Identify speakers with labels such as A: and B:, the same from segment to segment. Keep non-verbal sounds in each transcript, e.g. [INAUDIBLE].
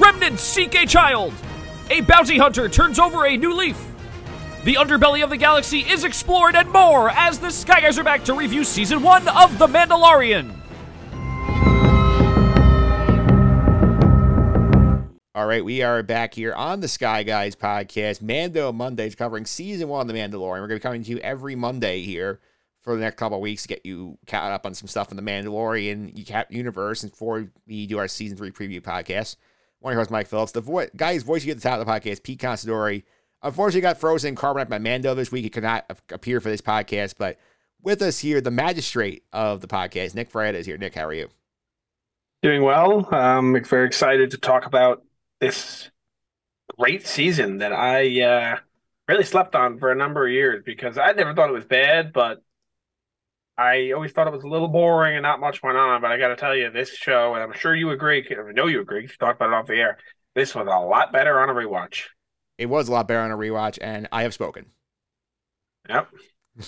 A: remnants seek a child. A bounty hunter turns over a new leaf. The underbelly of the galaxy is explored and more as the Sky Guys are back to review season one of The Mandalorian.
B: All right, we are back here on the Sky Guys podcast, Mando Mondays, covering season one of The Mandalorian. We're going to be coming to you every Monday here for the next couple of weeks to get you caught up on some stuff in the Mandalorian universe and before we do our season three preview podcast. One of your hosts, Mike Phillips. The vo- guy's voice you get at the top of the podcast, Pete Consadori. Unfortunately, got frozen carbonite by Mando this week. He could not appear for this podcast, but with us here, the magistrate of the podcast, Nick Fred, is here. Nick, how are you?
C: Doing well. I'm very excited to talk about this great season that I uh, really slept on for a number of years because I never thought it was bad, but I always thought it was a little boring and not much went on. But I got to tell you, this show, and I'm sure you agree, I know you agree, you talked about it off the air, this was a lot better on a rewatch.
B: It was a lot better on a rewatch, and I have spoken.
C: Yep. [LAUGHS]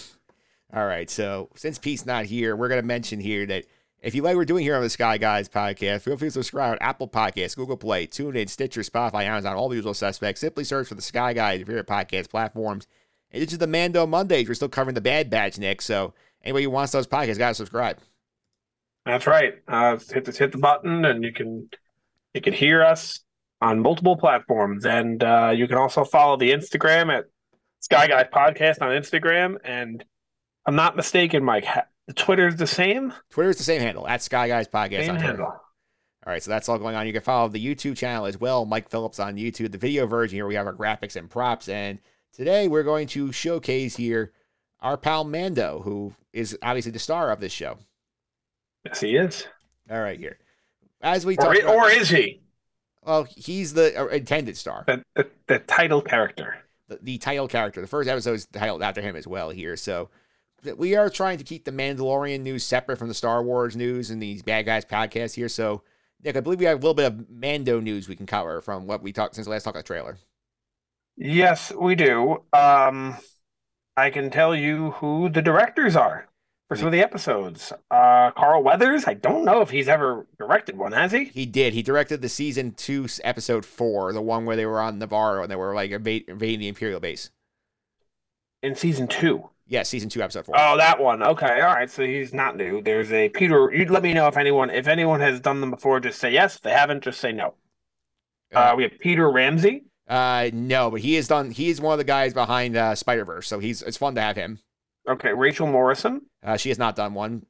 B: All right. So since Pete's not here, we're going to mention here that if you like what we're doing here on the Sky Guys podcast, feel free to subscribe on Apple Podcasts, Google Play, TuneIn, Stitcher, Spotify, Amazon, all the usual suspects. Simply search for the Sky Guys, your favorite podcast platforms. And this is the Mando Mondays. We're still covering the Bad Batch, Nick. So anybody who wants those podcasts, got to subscribe.
C: That's right. Uh, hit this, hit the button, and you can you can hear us on multiple platforms, and uh, you can also follow the Instagram at Sky Guys Podcast on Instagram. And I'm not mistaken, Mike. The is the same.
B: Twitter is the same handle at Sky Guys Podcast
C: Same
B: on Twitter.
C: handle.
B: All right, so that's all going on. You can follow the YouTube channel as well, Mike Phillips on YouTube. The video version here, we have our graphics and props. And today we're going to showcase here our pal Mando, who is obviously the star of this show.
C: Yes, he is.
B: All right, here. As we
C: Or,
B: about,
C: or is he
B: well, he's the uh, intended star,
C: the, the, the title character?
B: the, the title character. The first episode is titled after him as well here. So we are trying to keep the Mandalorian news separate from the Star Wars news and these Bad Guys podcast here. So, Nick, I believe we have a little bit of Mando news we can cover from what we talked since the last talk of the trailer.
C: Yes, we do. Um, I can tell you who the directors are for some of the episodes. Uh, Carl Weathers. I don't know if he's ever directed one, has he?
B: He did. He directed the season two, episode four, the one where they were on Navarro and they were like invading the Imperial base.
C: In season two.
B: Yeah, season two, episode four.
C: Oh, that one. Okay, all right. So he's not new. There's a Peter. You let me know if anyone if anyone has done them before. Just say yes. If they haven't, just say no. Uh, we have Peter Ramsey.
B: Uh, no, but he is done. He is one of the guys behind uh, Spider Verse, so he's it's fun to have him.
C: Okay, Rachel Morrison.
B: Uh, she has not done one.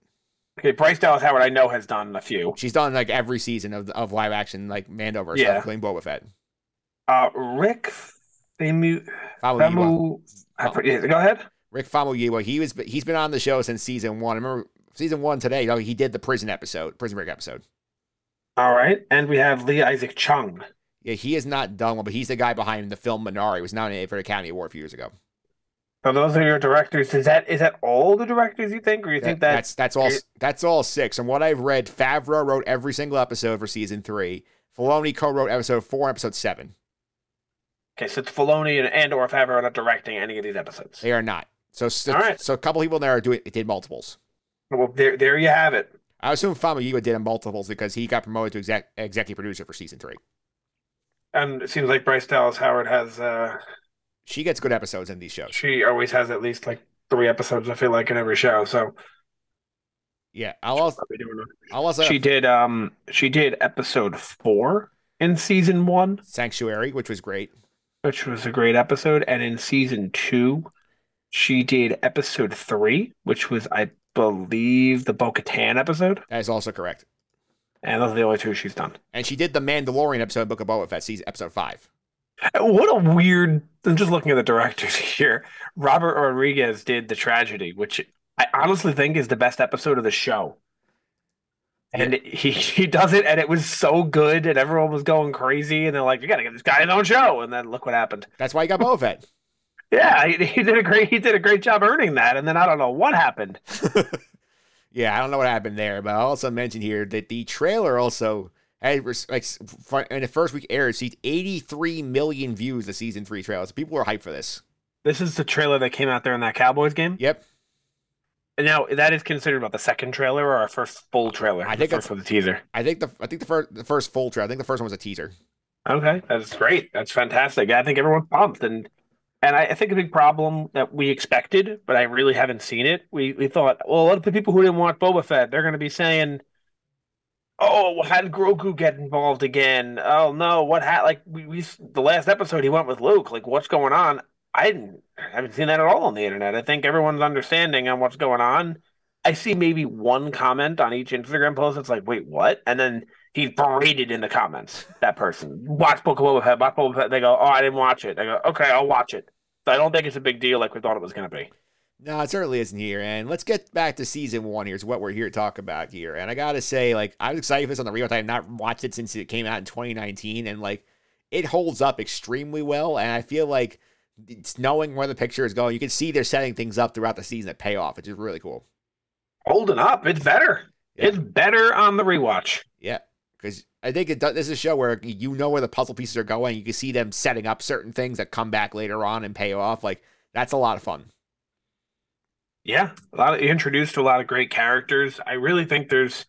C: Okay, Bryce Dallas Howard. I know has done a few.
B: She's done like every season of of live action, like Mandoverse,
C: Yeah.
B: including Boba Fett.
C: Uh, Rick Famu. Famu. Yeah, Go ahead.
B: Rick Famuyiwa. He was he's been on the show since season one. I remember season one today. Oh, he did the prison episode, prison break episode.
C: All right, and we have Lee Isaac Chung.
B: Yeah, he has not done one, but he's the guy behind the film Minari. He was nominated for the Academy Award a few years ago.
C: So those are your directors. Is that is that all the directors you think, or you
B: That-
C: think that
B: that's that's all that's all six. And what I've read, Favreau wrote every single episode for season three. Filoni co-wrote episode four, and episode seven.
C: okay? So it's Filoni and, and or Favreau are not directing any of these episodes.
B: They are not. So so,
C: right.
B: so a couple people there are doing did multiples.
C: Well, there there you have it.
B: I assume Famuyiwa did multiples because he got promoted to exec, executive producer for season three.
C: And it seems like Bryce Dallas Howard has uh
B: She gets good episodes in these shows.
C: she always has at least like three episodes. I feel like in every show. So
B: Yeah, I'll also,
C: probably doing it.
B: I'll also
C: she did um she did episode four in season one,
B: Sanctuary, which was great.
C: which was a great episode, and in season two, she did episode three, which was I believe the Bo Katan episode,
B: That is also correct.
C: And those are the only two she's done.
B: And she did the Mandalorian episode, Book of Boba Fett, season episode five.
C: Uh, what a weird. I'm just looking at the directors [LAUGHS] here. Robert Rodriguez did the tragedy, which I honestly think is the best episode of the show. And he he does it, and it was so good, and everyone was going crazy, and they're like, "You got to get this guy his own show." And then look what happened.
B: That's why he got Boba Fett. [LAUGHS]
C: Yeah, he, he did a great he did a great job earning that, and then I don't know what happened. [LAUGHS]
B: yeah, I don't know what happened there, but I'll also mention here that the trailer also had like in the first week aired, see 83 million views the season three trailer. So people were hyped for this.
C: This is the trailer that came out there in that Cowboys game.
B: Yep.
C: And now that is considered about the second trailer or our first full trailer.
B: I
C: The
B: think
C: first
B: it's-
C: was the teaser.
B: I think the I think the first the first full trailer. I think the first one was a teaser.
C: Okay, that's great. That's fantastic. I think everyone's pumped, and and I, I think a big problem that we expected, but I really haven't seen it. We we thought, well, a lot of the people who didn't want Boba Fett, they're going to be saying, "Oh, how did Grogu get involved again? Oh no, what had like we, we the last episode he went with Luke. Like, what's going on? I didn't I haven't seen that at all on the internet. I think everyone's understanding on what's going on. I see maybe one comment on each Instagram post that's like, "Wait, what?" And then he's berated in the comments. That person watch Book of Boba Fett, watch Boba Fett. They go, "Oh, I didn't watch it." I go, "Okay, I'll watch it." So I don't think it's a big deal like we thought it was going to be.
B: No, it certainly isn't here. And let's get back to season one. Here's what we're here to talk about here. And I gotta say, like, I was excited for this on the rewatch. I have not watched it since it came out in 2019, and like, it holds up extremely well. And I feel like it's knowing where the picture is going. You can see they're setting things up throughout the season that pay off, which is really cool.
C: Holding up, it's better.
B: Yeah.
C: It's better on the rewatch.
B: Yeah, because I think it does, this is a show where you know where the puzzle pieces are going. You can see them setting up certain things that come back later on and pay off. Like that's a lot of fun.
C: Yeah, a lot of introduced to a lot of great characters. I really think there's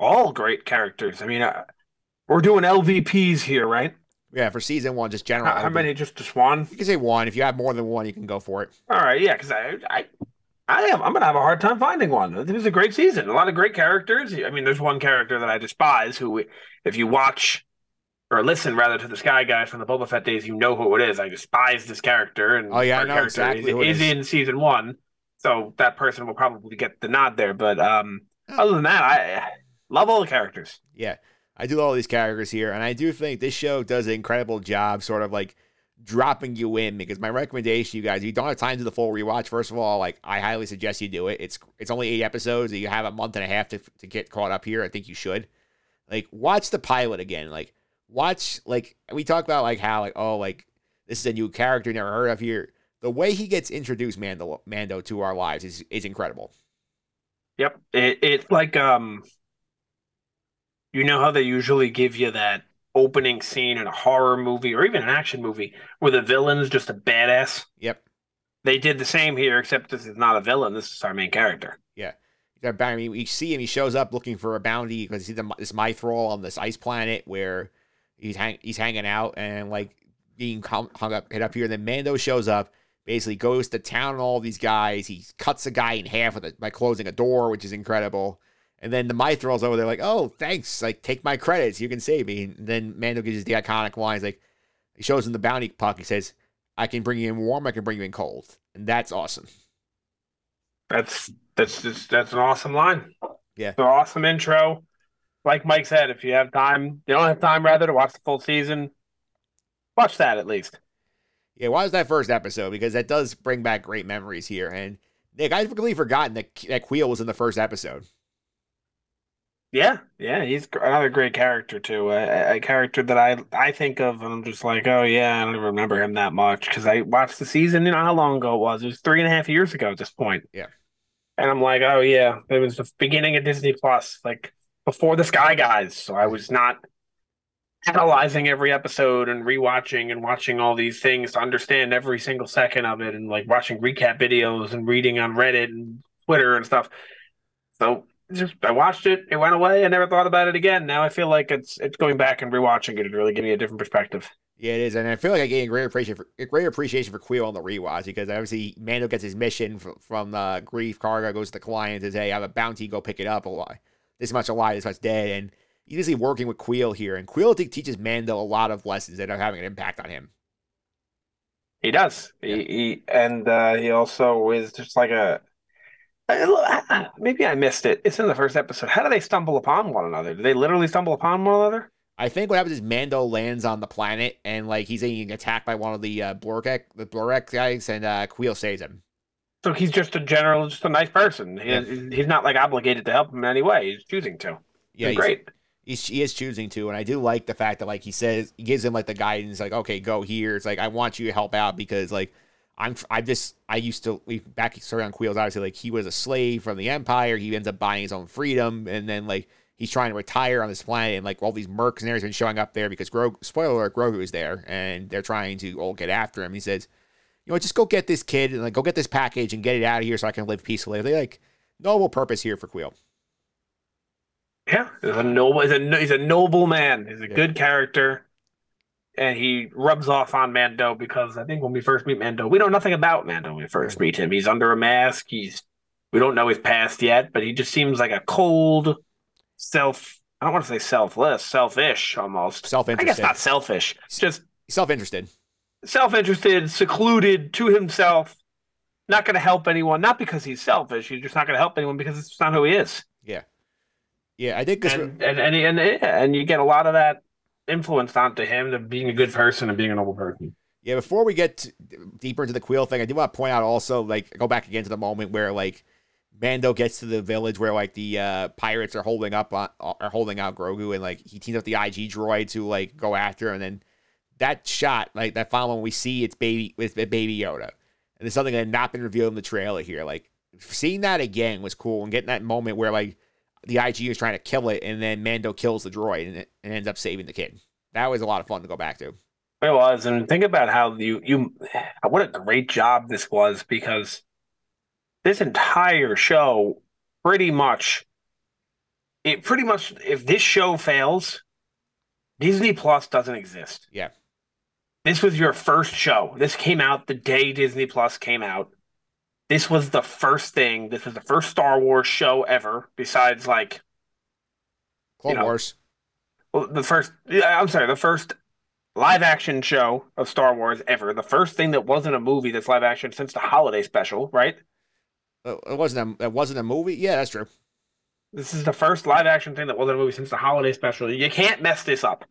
C: all great characters. I mean, uh, we're doing LVPs here, right?
B: Yeah, for season one, just general.
C: How, how many? Just just one?
B: You can say one. If you have more than one, you can go for it.
C: All right, yeah, because I, I, I am. I'm gonna have a hard time finding one. It was a great season. A lot of great characters. I mean, there's one character that I despise. Who, if you watch or listen rather to the Sky Guys from the Boba Fett days, you know who it is. I despise this character, and
B: Oh, yeah, I know exactly
C: is,
B: who it
C: is
B: is.
C: in season one. So that person will probably get the nod there. But um, other than that, I love all the characters.
B: Yeah, I do all these characters here, and I do think this show does an incredible job, sort of like dropping you in. Because my recommendation, you guys, if you don't have time to the full rewatch. First of all, like I highly suggest you do it. It's it's only eight episodes. You have a month and a half to to get caught up here. I think you should. Like watch the pilot again. Like watch like we talk about like how like oh like this is a new character never heard of here. The way he gets introduced Mando Mando to our lives is is incredible.
C: Yep. It, it's like um you know how they usually give you that opening scene in a horror movie or even an action movie where the villain's just a badass?
B: Yep.
C: They did the same here, except this is not a villain. This is our main character.
B: Yeah, I mean, we see him. He shows up looking for a bounty because he's the, this Mythrol on this ice planet where he's hang, he's hanging out and like being hung, hung up hit up here. Then Mando shows up, basically goes to town on all these guys. He cuts a guy in half with a, by closing a door, which is incredible. And then the Mythrol's over there like, "Oh, thanks. Like, take my credits. You can save me." And then Mando gives us the iconic line. He's like, he shows him the bounty puck. He says, "I can bring you in warm. I can bring you in cold." And that's awesome.
C: That's that's just that's an awesome line.
B: Yeah.
C: It's an awesome intro. Like Mike said, if you have time, you don't have time rather to watch the full season, watch that at least.
B: Yeah, why was that first episode? Because that does bring back great memories here. And Nick, I'd completely forgotten that that Kuiil was in the first episode.
C: Yeah, yeah, he's another great character too. A, a character that I I think of, and I'm just like, oh yeah, I don't remember him that much because I watched the season. You know how long ago it was? It was three and a half years ago at this point.
B: Yeah.
C: and I'm like, oh yeah, it was the beginning of Disney Plus, like before the Sky Guys. So I was not analyzing every episode and rewatching and watching all these things to understand every single second of it, and like watching recap videos and reading on Reddit and Twitter and stuff. So just I watched it, it went away, I never thought about it again. Now I feel like it's it's going back and rewatching it and really giving me a different perspective.
B: Yeah, it is, and I feel like I gained great appreciation for a great appreciation for Kuiil on the rewatch because obviously Mando gets his mission from, from uh, Greef. Karga goes to the client and says, "Hey, I have a bounty. Go pick it up. Alive. This much alive, this much dead." And he's working with Kuiil here, and Kuiil teaches Mando a lot of lessons that are having an impact on him.
C: He does.
B: Yeah.
C: He, he and uh, he also is just like a. I- Maybe I missed it. It's in the first episode. How do they stumble upon one another? Do they literally stumble upon one another?
B: I think what happens is Mando lands on the planet and like he's being attacked by one of the uh, Blorek, the Blorek guys, and uh, Kuiil saves him.
C: So he's just a general, just a nice person. He,
B: Yeah.
C: He's not like obligated to help him in any way. He's choosing to.
B: Yeah,
C: He's
B: he's-
C: great.
B: he's, he is choosing to, and I do like the fact that like he says he gives him like the guidance, like okay, go here. It's like I want you to help out because like I'm I just I used to back story on Kuiil's obviously like he was a slave from the Empire. He ends up buying his own freedom, and then like he's trying to retire on this planet, and like all these mercenaries have been showing up there because Grogu, spoiler alert, Grogu is there, and they're trying to all get after him. He says, you know, just go get this kid and like go get this package and get it out of here so I can live peacefully. They like noble purpose here for Kuiil.
C: Yeah, he's a noble. He's a he's a noble man. He's a
B: Yeah.
C: good character. And he rubs off on Mando because I think when we first meet Mando, we know nothing about Mando when we first meet him. He's under a mask. He's we don't know his past yet, but he just seems like a cold, self. I don't want to say selfless, selfish almost.
B: Self-interested.
C: I guess not selfish. Just
B: Self-interested.
C: self-interested, secluded to himself. Not going to help anyone. Not because he's selfish. He's just not going to help anyone because it's not who he is.
B: Yeah. Yeah, I think this.
C: And and and, and, and you get a lot of that influenced onto him to being a good person and being a noble person.
B: Yeah, before we get deeper into the Kuiil thing, I do want to point out also, like, go back again to the moment where, like, Mando gets to the village where, like, the uh, pirates are holding up on, are holding out Grogu, and like he teams up the IG droid to like go after, him, and then that shot, like that final one we see, it's baby with baby Yoda, and it's something that had not been revealed in the trailer here. Like seeing that again was cool, and getting that moment where like the IGU is trying to kill it, and then Mando kills the droid and, and ends up saving the kid. That was a lot of fun to go back to.
C: It was, and think about how you you what a great job this was because this entire show pretty much it pretty much if this show fails, Disney Plus doesn't exist.
B: Yeah.
C: This was your first show. This came out the day Disney Plus came out. This was the first thing. This was the first Star Wars show ever, besides like
B: Clone
C: You know,
B: Wars.
C: well, the first. I'm sorry, the first live action show of Star Wars ever. The first thing that wasn't a movie that's live action since the holiday special, right?
B: Uh, It wasn't a, it wasn't a movie. Yeah, that's true.
C: This is the first live action thing that wasn't a movie since the holiday special. You can't mess this up.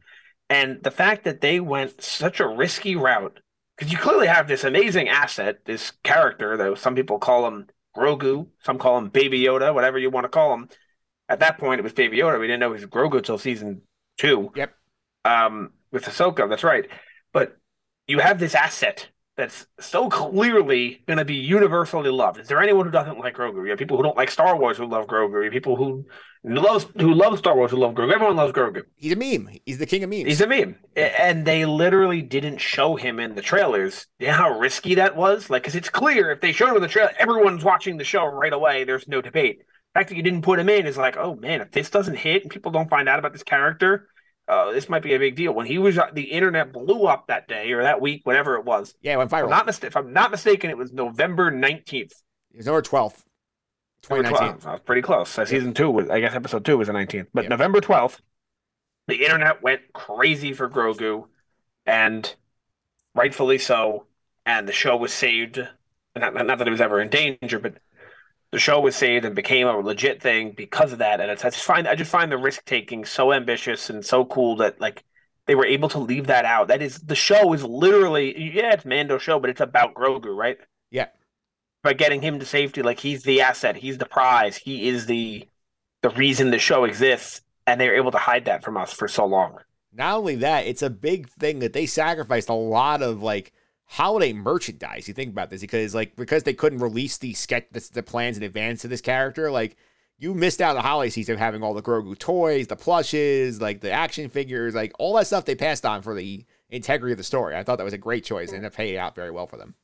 C: And the fact that they went such a risky route, because you clearly have this amazing asset, this character, though some people call him Grogu, some call him Baby Yoda, whatever you want to call him. At that point, it was Baby Yoda. We didn't know he was Grogu till season two.
B: Yep.
C: Um, with Ahsoka, that's right. But you have this asset that's so clearly going to be universally loved. Is there anyone who doesn't like Grogu? You have people who don't like Star Wars who love Grogu. You have people who love who loves Star Wars who love Grogu. Everyone loves Grogu.
B: He's a meme. He's the king of memes.
C: He's a meme, and they literally didn't show him in the trailers. You know how risky that was? Like, because it's clear if they showed him in the trailer, everyone's watching the show right away. There's no debate. The fact that you didn't put him in is like, oh man, if this doesn't hit and people don't find out about this character, uh, this might be a big deal. When he was, the internet blew up that day or that week, whatever it was.
B: yeah, it went
C: If I'm
B: viral.
C: not mis- if I'm not mistaken, it was November nineteenth.
B: It was November twelfth, twenty nineteen.
C: I was pretty close. So season two was, I guess, episode two was the nineteenth, but
B: Yeah.
C: November twelfth, the internet went crazy for Grogu, and rightfully so. And the show was saved. Not, not that it was ever in danger, but the show was saved and became a legit thing because of that. And it's, I just find I just find the risk taking so ambitious and so cool that like they were able to leave that out. That is the show is literally yeah, it's Mando show, but it's about Grogu, right?
B: Yeah.
C: By getting him to safety, like he's the asset, he's the prize, he is the the reason the show exists, and they're able to hide that from us for so long.
B: Not only that, it's a big thing that they sacrificed a lot of like holiday merchandise. You think about this because like because they couldn't release the sketch the, the plans in advance of this character, like you missed out on the holiday season of having all the Grogu toys, the plushes, like the action figures, like all that stuff they passed on for the integrity of the story. I thought that was a great choice and it paid out very well for them.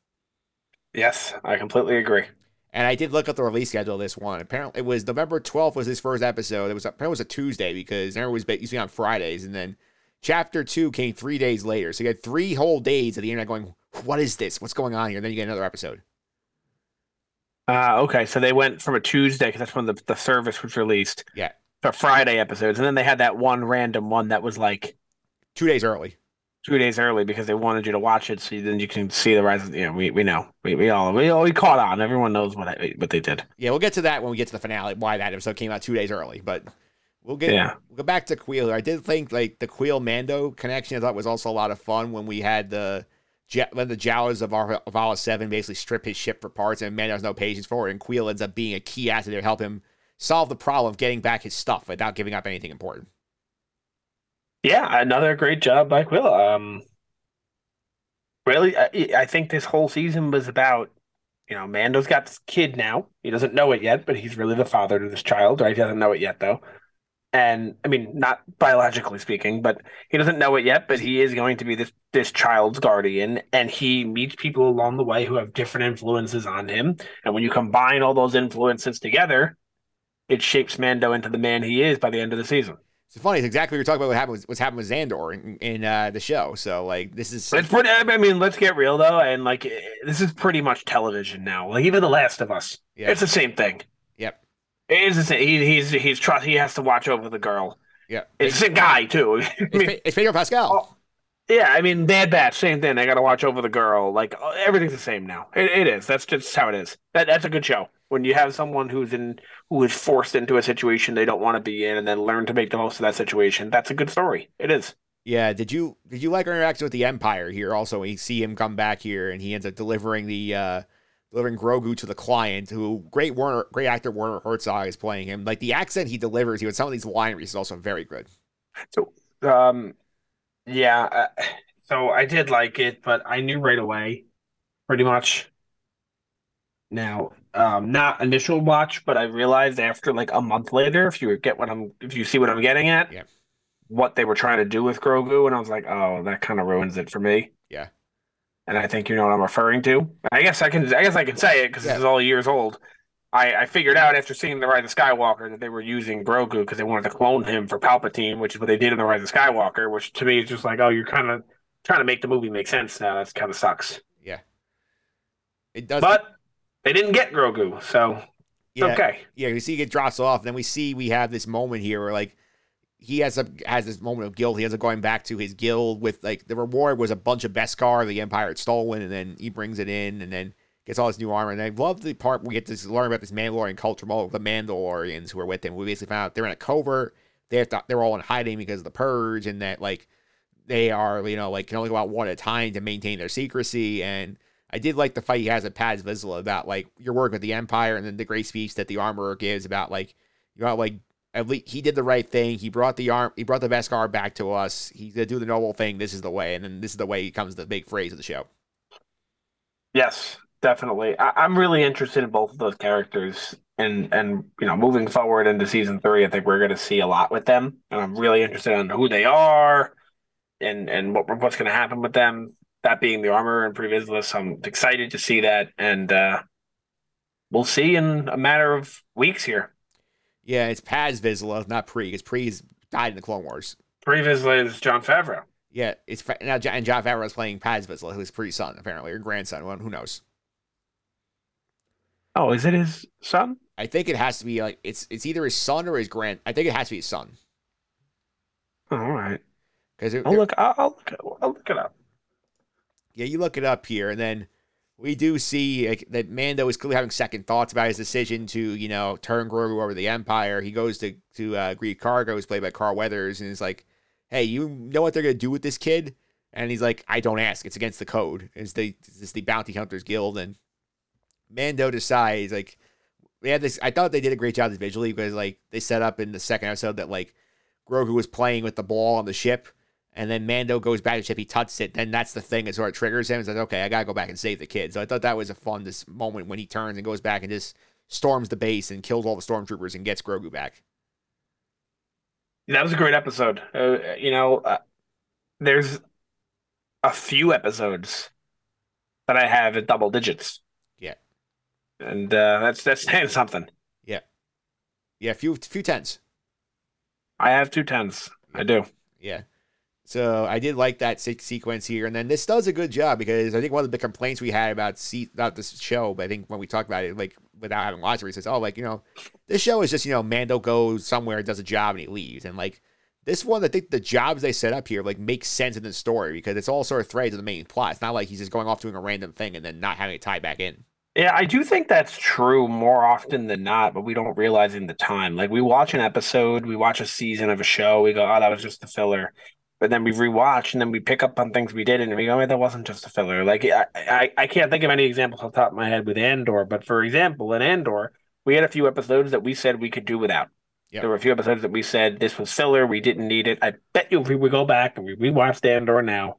C: Yes, I completely agree.
B: And I did look up the release schedule of this one. Apparently, it was November 12th was his first episode. It was apparently it was a Tuesday because it was usually on Fridays, and then chapter two came three days later. So you had three whole days of the internet going, "What is this? What's going on here?" And then you get another episode.
C: Uh, okay, so they went from a Tuesday because that's when the, the service was released.
B: Yeah.
C: To Friday episodes, and then they had that one random one that was like
B: Two days early.
C: Two days early because they wanted you to watch it, so then you can see the rise. Of, you know, we, we know we, we all we all we caught on. Everyone knows what I, what they did.
B: Yeah, we'll get to that when we get to the finale. Why that episode came out two days early, but we'll get
C: Yeah.
B: we'll go back to Kuiil. I did think like the Kuiil Mando connection. I thought was also a lot of fun when we had the when the Jawas of Ar- of Vala Seven basically strip his ship for parts, and Mando has no patience for it, and Kuiil ends up being a key asset to help him solve the problem of getting back his stuff without giving up anything important.
C: Yeah, another great job by Kuiil. Um, really, I, I think this whole season was about, you know, Mando's got this kid now. He doesn't know it yet, but he's really the father to this child, right? He doesn't know it yet, though. And I mean, not biologically speaking, but he doesn't know it yet. But he is going to be this this child's guardian, and he meets people along the way who have different influences on him. And when you combine all those influences together, it shapes Mando into the man he is by the end of the season.
B: It's funny. It's exactly what you're talking about. What happened? With, what's happened with Andor in, in uh, the show. So like, this is
C: It's pretty. I mean, let's get real though, and like eh, this is pretty much television now. Like even The Last of Us,
B: Yeah.
C: it's the same thing.
B: Yep.
C: It is the same. He, he's he's trust. He has to watch over the girl.
B: yeah.
C: It's the same guy too. [LAUGHS] I
B: It's,
C: mean,
B: Pe- it's Pedro Pascal.
C: Oh, yeah, I mean, Bad Batch, same thing. They got to watch over the girl. Like everything's the same now. It, it is. That's just how it is. That, that's a good show. When you have someone who's in who is forced into a situation they don't want to be in, and then learn to make the most of that situation. That's a good story. It is.
B: Yeah. Did you did you like our interaction with the Empire here? Also, we see him come back here, and he ends up delivering the uh delivering Grogu to the client. Who great Werner, great actor Werner Herzog is playing him. Like the accent he delivers here with some of these line reads is also very good.
C: So, um, yeah. Uh, so I did like it, but I knew right away, pretty much. Now, um, not initial watch, but I realized after like a month later, if you get what I'm, if you see what I'm getting at,
B: Yeah.
C: what they were trying to do with Grogu, and I was like, oh, that kind of ruins it for me.
B: Yeah.
C: And I think you know what I'm referring to. I guess I can, I guess I can say it because
B: Yeah.
C: this is all years old. I, I figured out after seeing the Rise of Skywalker that they were using Grogu because they wanted to clone him for Palpatine, which is what they did in the Rise of Skywalker. Which to me is just like, oh, you're kind of trying to make the movie make sense now. That's kind of sucks.
B: Yeah. It does.
C: But they didn't get Grogu, so
B: yeah.
C: okay.
B: yeah, we see it drops off, and then we see we have this moment here where like he has a has this moment of guilt. He ends up going back to his guild with like the reward was a bunch of Beskar the Empire had stolen, and then he brings it in, and then gets all this new armor. And I love the part where we get to learn about this Mandalorian culture, all the Mandalorians who are with him. We basically found out they're in a covert. They have to, they're all in hiding because of the purge, and that like they are you know like can only go out one at a time to maintain their secrecy and. I did like the fight he has with Paz Vizsla about like your work with the Empire and then the great speech that the armorer gives about like you know like at least he did the right thing. He brought the arm he brought the Beskar back to us. He's gonna do the noble thing. This is the way, and then this is the way he comes the big phrase of the show.
C: Yes, definitely. I, I'm really interested in both of those characters, and and you know, moving forward into season three, I think we're going to see a lot with them, and I'm really interested in who they are, and and what what's going to happen with them. That being the armor and Pre Vizsla, I'm excited to see that, and uh, we'll see in a matter of weeks here.
B: Yeah, it's Paz Vizsla, not Pre, because Pre's died in the Clone Wars.
C: Pre Vizsla is Jon Favreau.
B: Yeah, it's now and Jon Favreau is playing Paz Vizsla, who's Pre's son apparently or grandson. Well, who knows?
C: Oh, is it his son?
B: I think it has to be like it's it's either his son or his grand. I think it has to be his son
C: all right.
B: because
C: I'll look. I'll, I'll look. I'll look it up.
B: Yeah, you look it up here, and then we do see like, that Mando is clearly having second thoughts about his decision to, you know, turn Grogu over the Empire. He goes to to uh, Greef Karga, who's played by Carl Weathers, and is like, "Hey, you know what they're gonna do with this kid?" And he's like, "I don't ask. It's against the code. It's the it's the Bounty Hunters Guild." And Mando decides like, had this. I thought they did a great job visually because like they set up in the second episode that like Grogu was playing with the ball on the ship and then Mando goes back to the ship, he touches it, then that's the thing that sort of triggers him. It's like, okay, I gotta go back and save the kid. So I thought that was a fun this moment when he turns and goes back and just storms the base and kills all the stormtroopers and gets Grogu back.
C: That was a great episode. Uh, you know, uh, there's a few episodes that I have at double digits.
B: Yeah.
C: And uh, that's that's [LAUGHS] saying something.
B: Yeah, yeah, a few few tens.
C: I have two tens. I do.
B: Yeah. So I did like that se- sequence here, and then this does a good job because I think one of the complaints we had about see about this show, but I think when we talked about it, like without having watched it, he says, "Oh, like you know, this show is just you know Mando goes somewhere, does a job, and he leaves." And like this one, I think the jobs they set up here like make sense in the story because it's all sort of threads of the main plot. It's not like he's just going off doing a random thing and then not having it tie back in.
C: Yeah, I do think that's true more often than not, but we don't realize in the time. Like we watch an episode, we watch a season of a show, we go, "Oh, that was just a filler," but then we rewatch and then we pick up on things we did, and we go, "Oh, that wasn't just a filler." Like I, I, I can't think of any examples off the top of my head with Andor, but for example, in Andor, we had a few episodes that we said we could do without.
B: Yep.
C: There were a few episodes that we said this was filler, we didn't need it. I bet you if we would go back and we rewatched Andor now,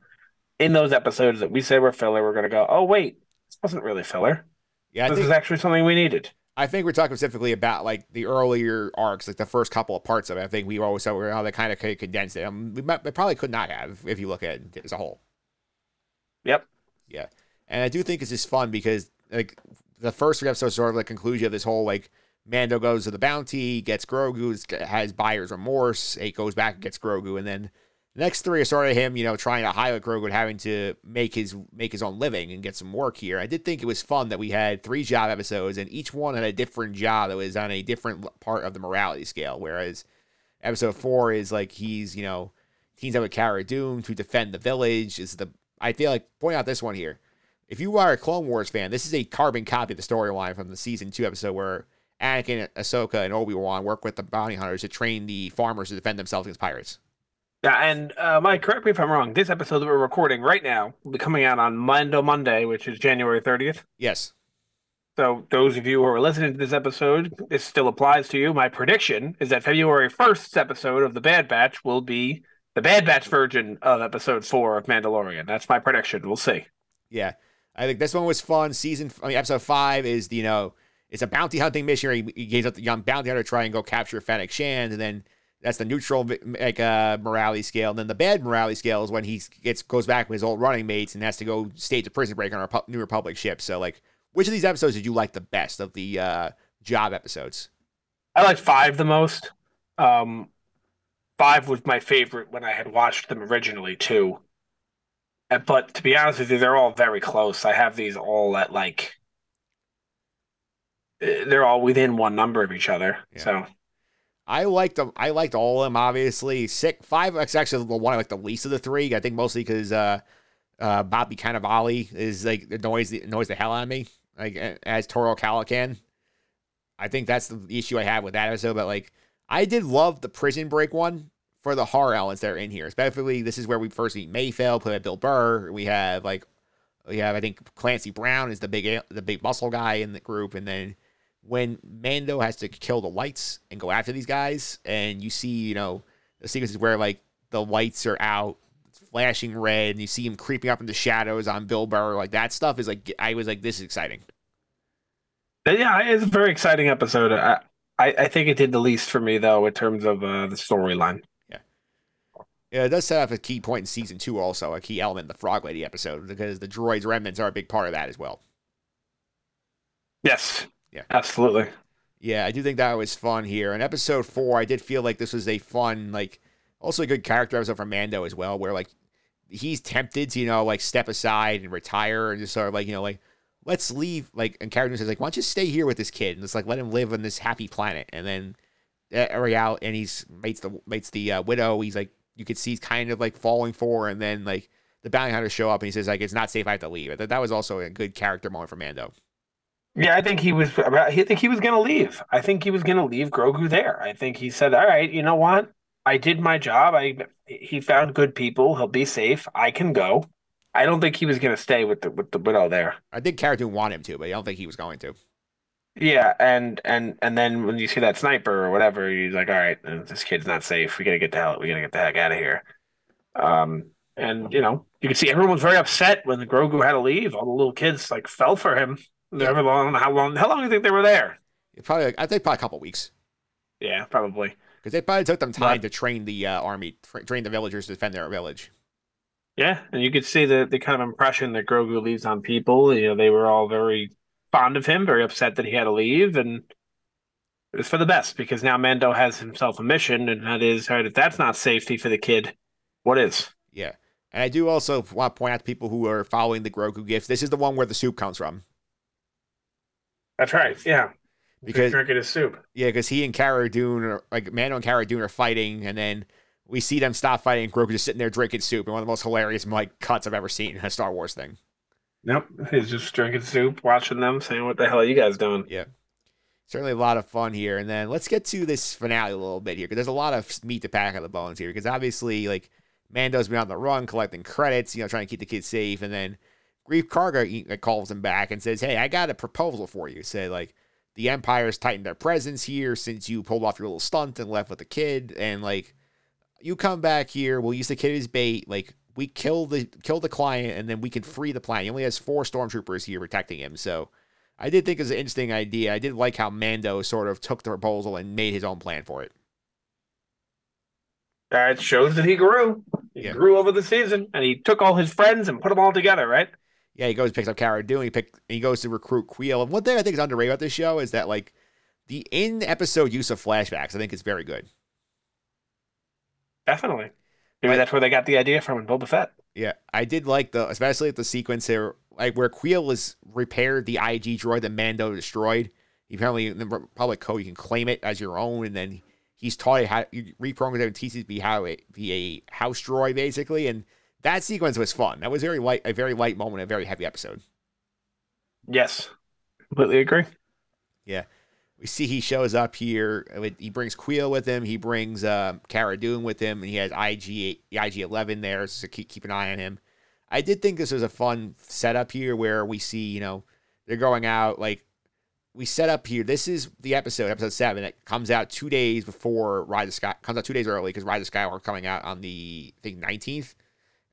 C: in those episodes that we said were filler, we're gonna go, "Oh wait, this wasn't really filler."
B: Yeah, I
C: this
B: think
C: is actually something we needed.
B: I think we're talking specifically about like the earlier arcs, like the first couple of parts of it. I think we always said we how they kind of condensed it. Um, we, might, probably could not have if you look at it as a whole.
C: Yep.
B: Yeah, and I do think it's just fun because like the first three episodes are sort of the conclusion of this whole like Mando goes to the bounty, gets Grogu, has buyer's remorse. It goes back gets Grogu, and then the next three are sort of him, you know, trying to highlight Grogu and having to make his make his own living and get some work here. I did think it was fun that we had three job episodes, and each one had a different job that was on a different part of the morality scale. Whereas episode four is like he's, you know, teams up with Cara Dune to defend the village. Is the I feel like point out this one here. If you are a Clone Wars fan, this is a carbon copy of the storyline from the season two episode where Anakin, Ahsoka, and Obi Wan work with the bounty hunters to train the farmers to defend themselves against pirates.
C: Yeah, and uh, Mike, correct me if I'm wrong. This episode that we're recording right now will be coming out on Mando Monday, which is January 30th.
B: Yes.
C: So, those of you who are listening to this episode, this still applies to you. My prediction is that February 1st's episode of The Bad Batch will be the Bad Batch version of episode four of Mandalorian. That's my prediction. We'll see.
B: Yeah. I think this one was fun. Season, I mean, episode five is, you know, it's a bounty hunting mission. He, he gives up the young bounty hunter to try and go capture Fennec Shand, and then that's the neutral like uh, morality scale. And then the bad morality scale is when he gets goes back with his old running mates and has to go stage a prison break on our New Republic ship. So like, which of these episodes did you like the best of the uh, job episodes?
C: I like five the most. Um, five was my favorite when I had watched them originally too. But to be honest with you, they're all very close. I have these all at like eh, they're all within one number of each other. Yeah. So
B: I liked them. I liked all of them. Obviously, six, five. That's actually the one I like the least of the three. I think mostly because uh, uh, Bobby Cannavale is like annoys the annoys the hell out of me. Like as Toro Calican. I think that's the issue I have with that episode. But like, I did love the prison break one for the horror elements that are in here. Especially, this is where we first meet Mayfeld, played by Bill Burr. We have like, we have I think Clancy Brown is the big the big muscle guy in the group, and then when Mando has to kill the lights and go after these guys, and you see, you know, the sequences where like the lights are out, flashing red, and you see him creeping up in the shadows on Bill Burr, like that stuff is like I was like, this is exciting.
C: Yeah, it's a very exciting episode. I, I, I think it did the least for me though in terms of uh, the storyline.
B: Yeah, yeah, it does set up a key point in season two, also a key element, the Frog Lady episode, because the droids remnants are a big part of that as well.
C: Yes,
B: yeah.
C: Absolutely.
B: Yeah, I do think that was fun here. In episode four, I did feel like this was a fun, like, also a good character episode for Mando as well, where like he's tempted to, you know, like step aside and retire and just sort of like, you know, like, let's leave. Like, and character says, like, why don't you stay here with this kid and just like let him live on this happy planet? And then uh, out and he's mates the mates the uh, widow. He's like, you could see he's kind of like falling for, and then like the bounty hunters show up and he says, like, it's not safe, I have to leave. Thought that was also a good character moment for Mando.
C: Yeah, I think he was. I think he was going to leave. I think he was going to leave Grogu there. I think he said, "All right, you know what? I did my job. I he found good people. He'll be safe. I can go." I don't think he was going to stay with the with the widow there.
B: I think Cara Dune want him to, but I don't think he was going to.
C: Yeah, and and and then when you see that sniper or whatever, he's like, "All right, this kid's not safe. We got to get the hell. We got to get the heck out of here." Um, and you know, you can see everyone was very upset when the Grogu had to leave. All the little kids like fell for him. Long. How long? How long do you think they were there?
B: Probably, I think probably a couple weeks.
C: Yeah, probably.
B: Because they probably took them time but, to train the uh, army, train the villagers to defend their village.
C: Yeah, and you could see the the kind of impression that Grogu leaves on people. You know, they were all very fond of him, very upset that he had to leave, and it's for the best because now Mando has himself a mission, and that is, right, if that's not safety for the kid, what is?
B: Yeah, and I do also want to point out to people who are following the Grogu gifts. This is the one where the soup comes from.
C: That's right. Yeah.
B: Because
C: drinking his soup.
B: Yeah, because he and Cara Dune are like Mando and Cara Dune are fighting, and then we see them stop fighting, and Grogu just sitting there drinking soup, and one of the most hilarious like cuts I've ever seen in a Star Wars thing.
C: Nope, he's just drinking soup, watching them, saying, "What the hell are you guys doing?"
B: Yeah, certainly a lot of fun here. And then let's get to this finale a little bit here, because there's a lot of meat to pack on the bones here. Because obviously, like Mando's been on the run, collecting credits, you know, trying to keep the kids safe, and then Greef Karga calls him back and says, "Hey, I got a proposal for you." Say like the Empire's tightened their presence here since you pulled off your little stunt and left with the kid, and like you come back here, we'll use the kid as bait. Like we kill the kill the client, and then we can free the planet. He only has four stormtroopers here protecting him, so. I did think it was an interesting idea. I did like how Mando sort of took the proposal and made his own plan for it.
C: That shows that he grew. He yeah. grew over the season, and he took all his friends and put them all together, right?
B: Yeah, he goes picks up Cara Dune. He pick he goes to recruit Kuiil. And one thing I think is underrated about this show is that like the in episode use of flashbacks, I think is very good.
C: Definitely. Maybe that's where they got the idea from in Boba Fett.
B: Yeah, I did like the, especially at the sequence there, like where Kuiil was repaired the IG droid that Mando destroyed. He apparently in the Republic Code you can claim it as your own, and then he's taught it how you reprogram it and teaches it to be how it be a house droid basically, and that sequence was fun. That was very light, a very light moment, a very heavy episode.
C: Yes, completely agree.
B: Yeah, we see he shows up here. He brings Kuiil with him. He brings um, Cara Dune with him, and he has IG IG Eleven there, so keep keep an eye on him. I did think this was a fun setup here, where we see you know they're going out like we set up here. This is the episode, episode seven, that comes out two days before Rise of Sky comes out two days early because Rise of Skywalker coming out on the I think nineteenth.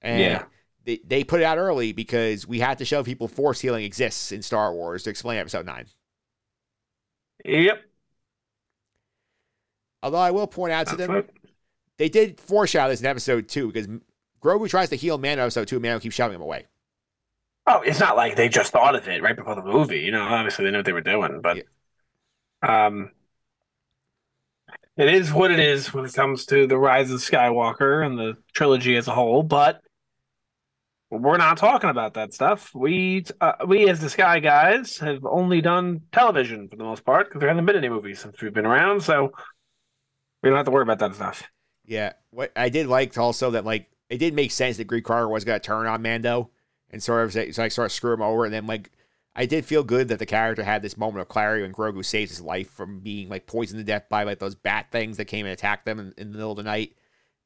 B: And
C: Yeah.
B: they, they put it out early because we had to show people force healing exists in Star Wars to explain episode nine.
C: Yep.
B: Although I will point out to
C: That's
B: them,
C: it.
B: they did foreshadow this in episode two because Grogu tries to heal Mando episode two, and Mando keeps shoving him away.
C: Oh, it's not like they just thought of it right before the movie. You know, obviously they knew what they were doing, but um, it is what it is when it comes to the Rise of Skywalker and the trilogy as a whole. But we're not talking about that stuff. We, uh, we as the Sky Guys, have only done television for the most part because there hasn't been any movies since we've been around, so we don't have to worry about that stuff.
B: Yeah, what I did like also that like it did make sense that Greef Karga was going to turn on Mando and sort of so like sort of screw him over, and then like I did feel good that the character had this moment of clarity when Grogu saves his life from being like poisoned to death by like those bat things that came and attacked them in, in the middle of the night,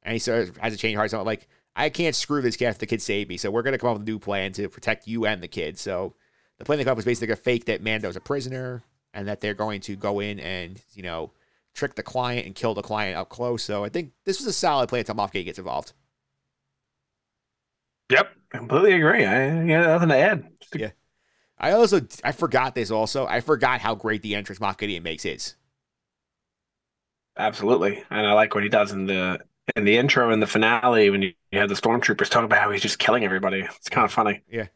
B: and he sort of has a change of heart. So like I can't screw this kid if the kid saved me, so we're going to come up with a new plan to protect you and the kid. So the plan they come up was basically to fake that Mando's a prisoner and that they're going to go in and you know trick the client and kill the client up close. So I think this was a solid plan until Moff Gideon gets involved.
C: Yep, completely agree. I yeah, nothing to add.
B: Yeah. I also I forgot this also. I forgot how great the entrance Moff Gideon makes is.
C: Absolutely, and I like what he does in the in the intro and the finale when you, you have the stormtroopers talk about how he's just killing everybody. It's kind of funny.
B: Yeah,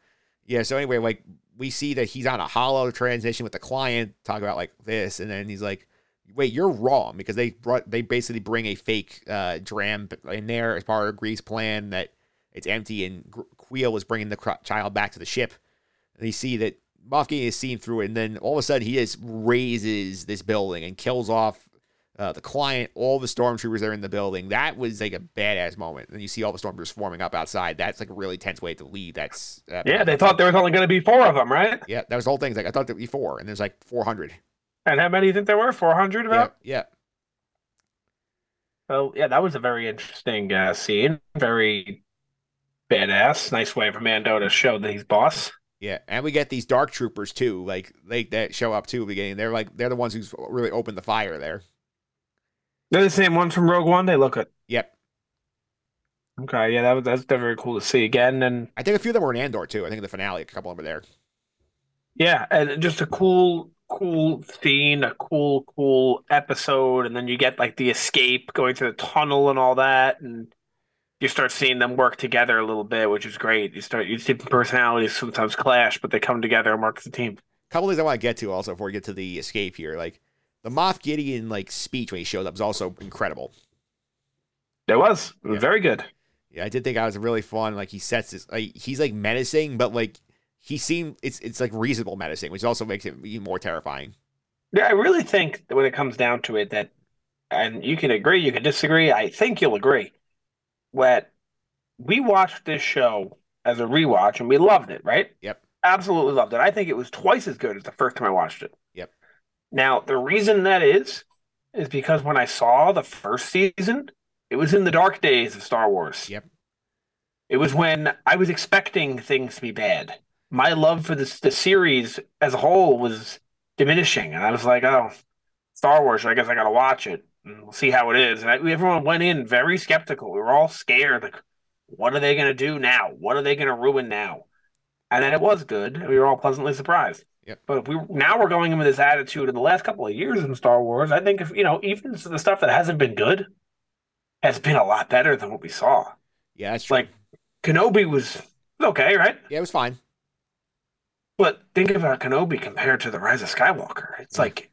B: Yeah. so anyway, like we see that he's on a hollow transition with the client, talk about like this, and then he's like, Wait, you're wrong because they brought they basically bring a fake uh dram in there as part of Greef's plan that it's empty and Kuiil was bringing the child back to the ship. You see that Moff Gideon is seen through it, and then all of a sudden he just raises this building and kills off uh, the client, all the stormtroopers that are in the building. That was like a badass moment. And you see all the stormtroopers forming up outside. That's like a really tense way to leave. That's uh,
C: Yeah, they thought there was only going to be four of them, right?
B: yeah, that was the whole thing. It's like I thought there'd be four, and there's like four hundred.
C: And how many do you think there were? Four hundred
B: Yeah,
C: about.
B: yeah,
C: So yeah, that was a very interesting uh, scene. Very badass. Nice way for Mando to show that he's boss.
B: yeah. And we get these dark troopers too, like they that show up too. Beginning, they're like they're the ones who's really opened the fire there.
C: They're the same ones from Rogue One. They look at.
B: Yep,
C: Okay, yeah, that was that's very cool to see again. And
B: I think a few of them were in Andor too. I think in the finale, a couple of them were there.
C: Yeah, and just a cool, cool scene, a cool, cool episode, and then you get like the escape going through the tunnel and all that, and you start seeing them work together a little bit, which is great. You start you see personalities sometimes clash, but they come together and work as a team.
B: couple things I want to get to also before we get to the escape here. Like the Moff Gideon like speech when he showed up was also incredible.
C: It was, it was
B: Yeah.
C: very good.
B: Yeah, I did think I was really fun. Like he sets this, like he's like menacing, but like he seemed it's it's like reasonable menacing, which also makes it even more terrifying.
C: Yeah, I really think that when it comes down to it, that, and you can agree, you can disagree. I think you'll agree. What we watched this show as a rewatch and we loved it, right?
B: Yep.
C: Absolutely loved it. I think it was twice as good as the first time I watched it.
B: Yep.
C: Now, the reason that is, is because when I saw the first season, it was in the dark days of Star Wars.
B: Yep.
C: It was when I was expecting things to be bad. My love for this the series as a whole was diminishing, and I was like, "Oh, Star Wars. I guess I got to watch it and we'll see how it is." And I, everyone went in very skeptical. We were all scared. Like, what are they going to do now? What are they going to ruin now? And then it was good. We were all pleasantly surprised.
B: Yep.
C: But we now we're going in with this attitude in the last couple of years in Star Wars. I think if you know, even the stuff that hasn't been good has been a lot better than what we saw.
B: Yeah, that's true.
C: Like Kenobi was okay, right?
B: yeah, it was fine.
C: But think about Kenobi compared to the Rise of Skywalker. It's
B: Yeah.
C: like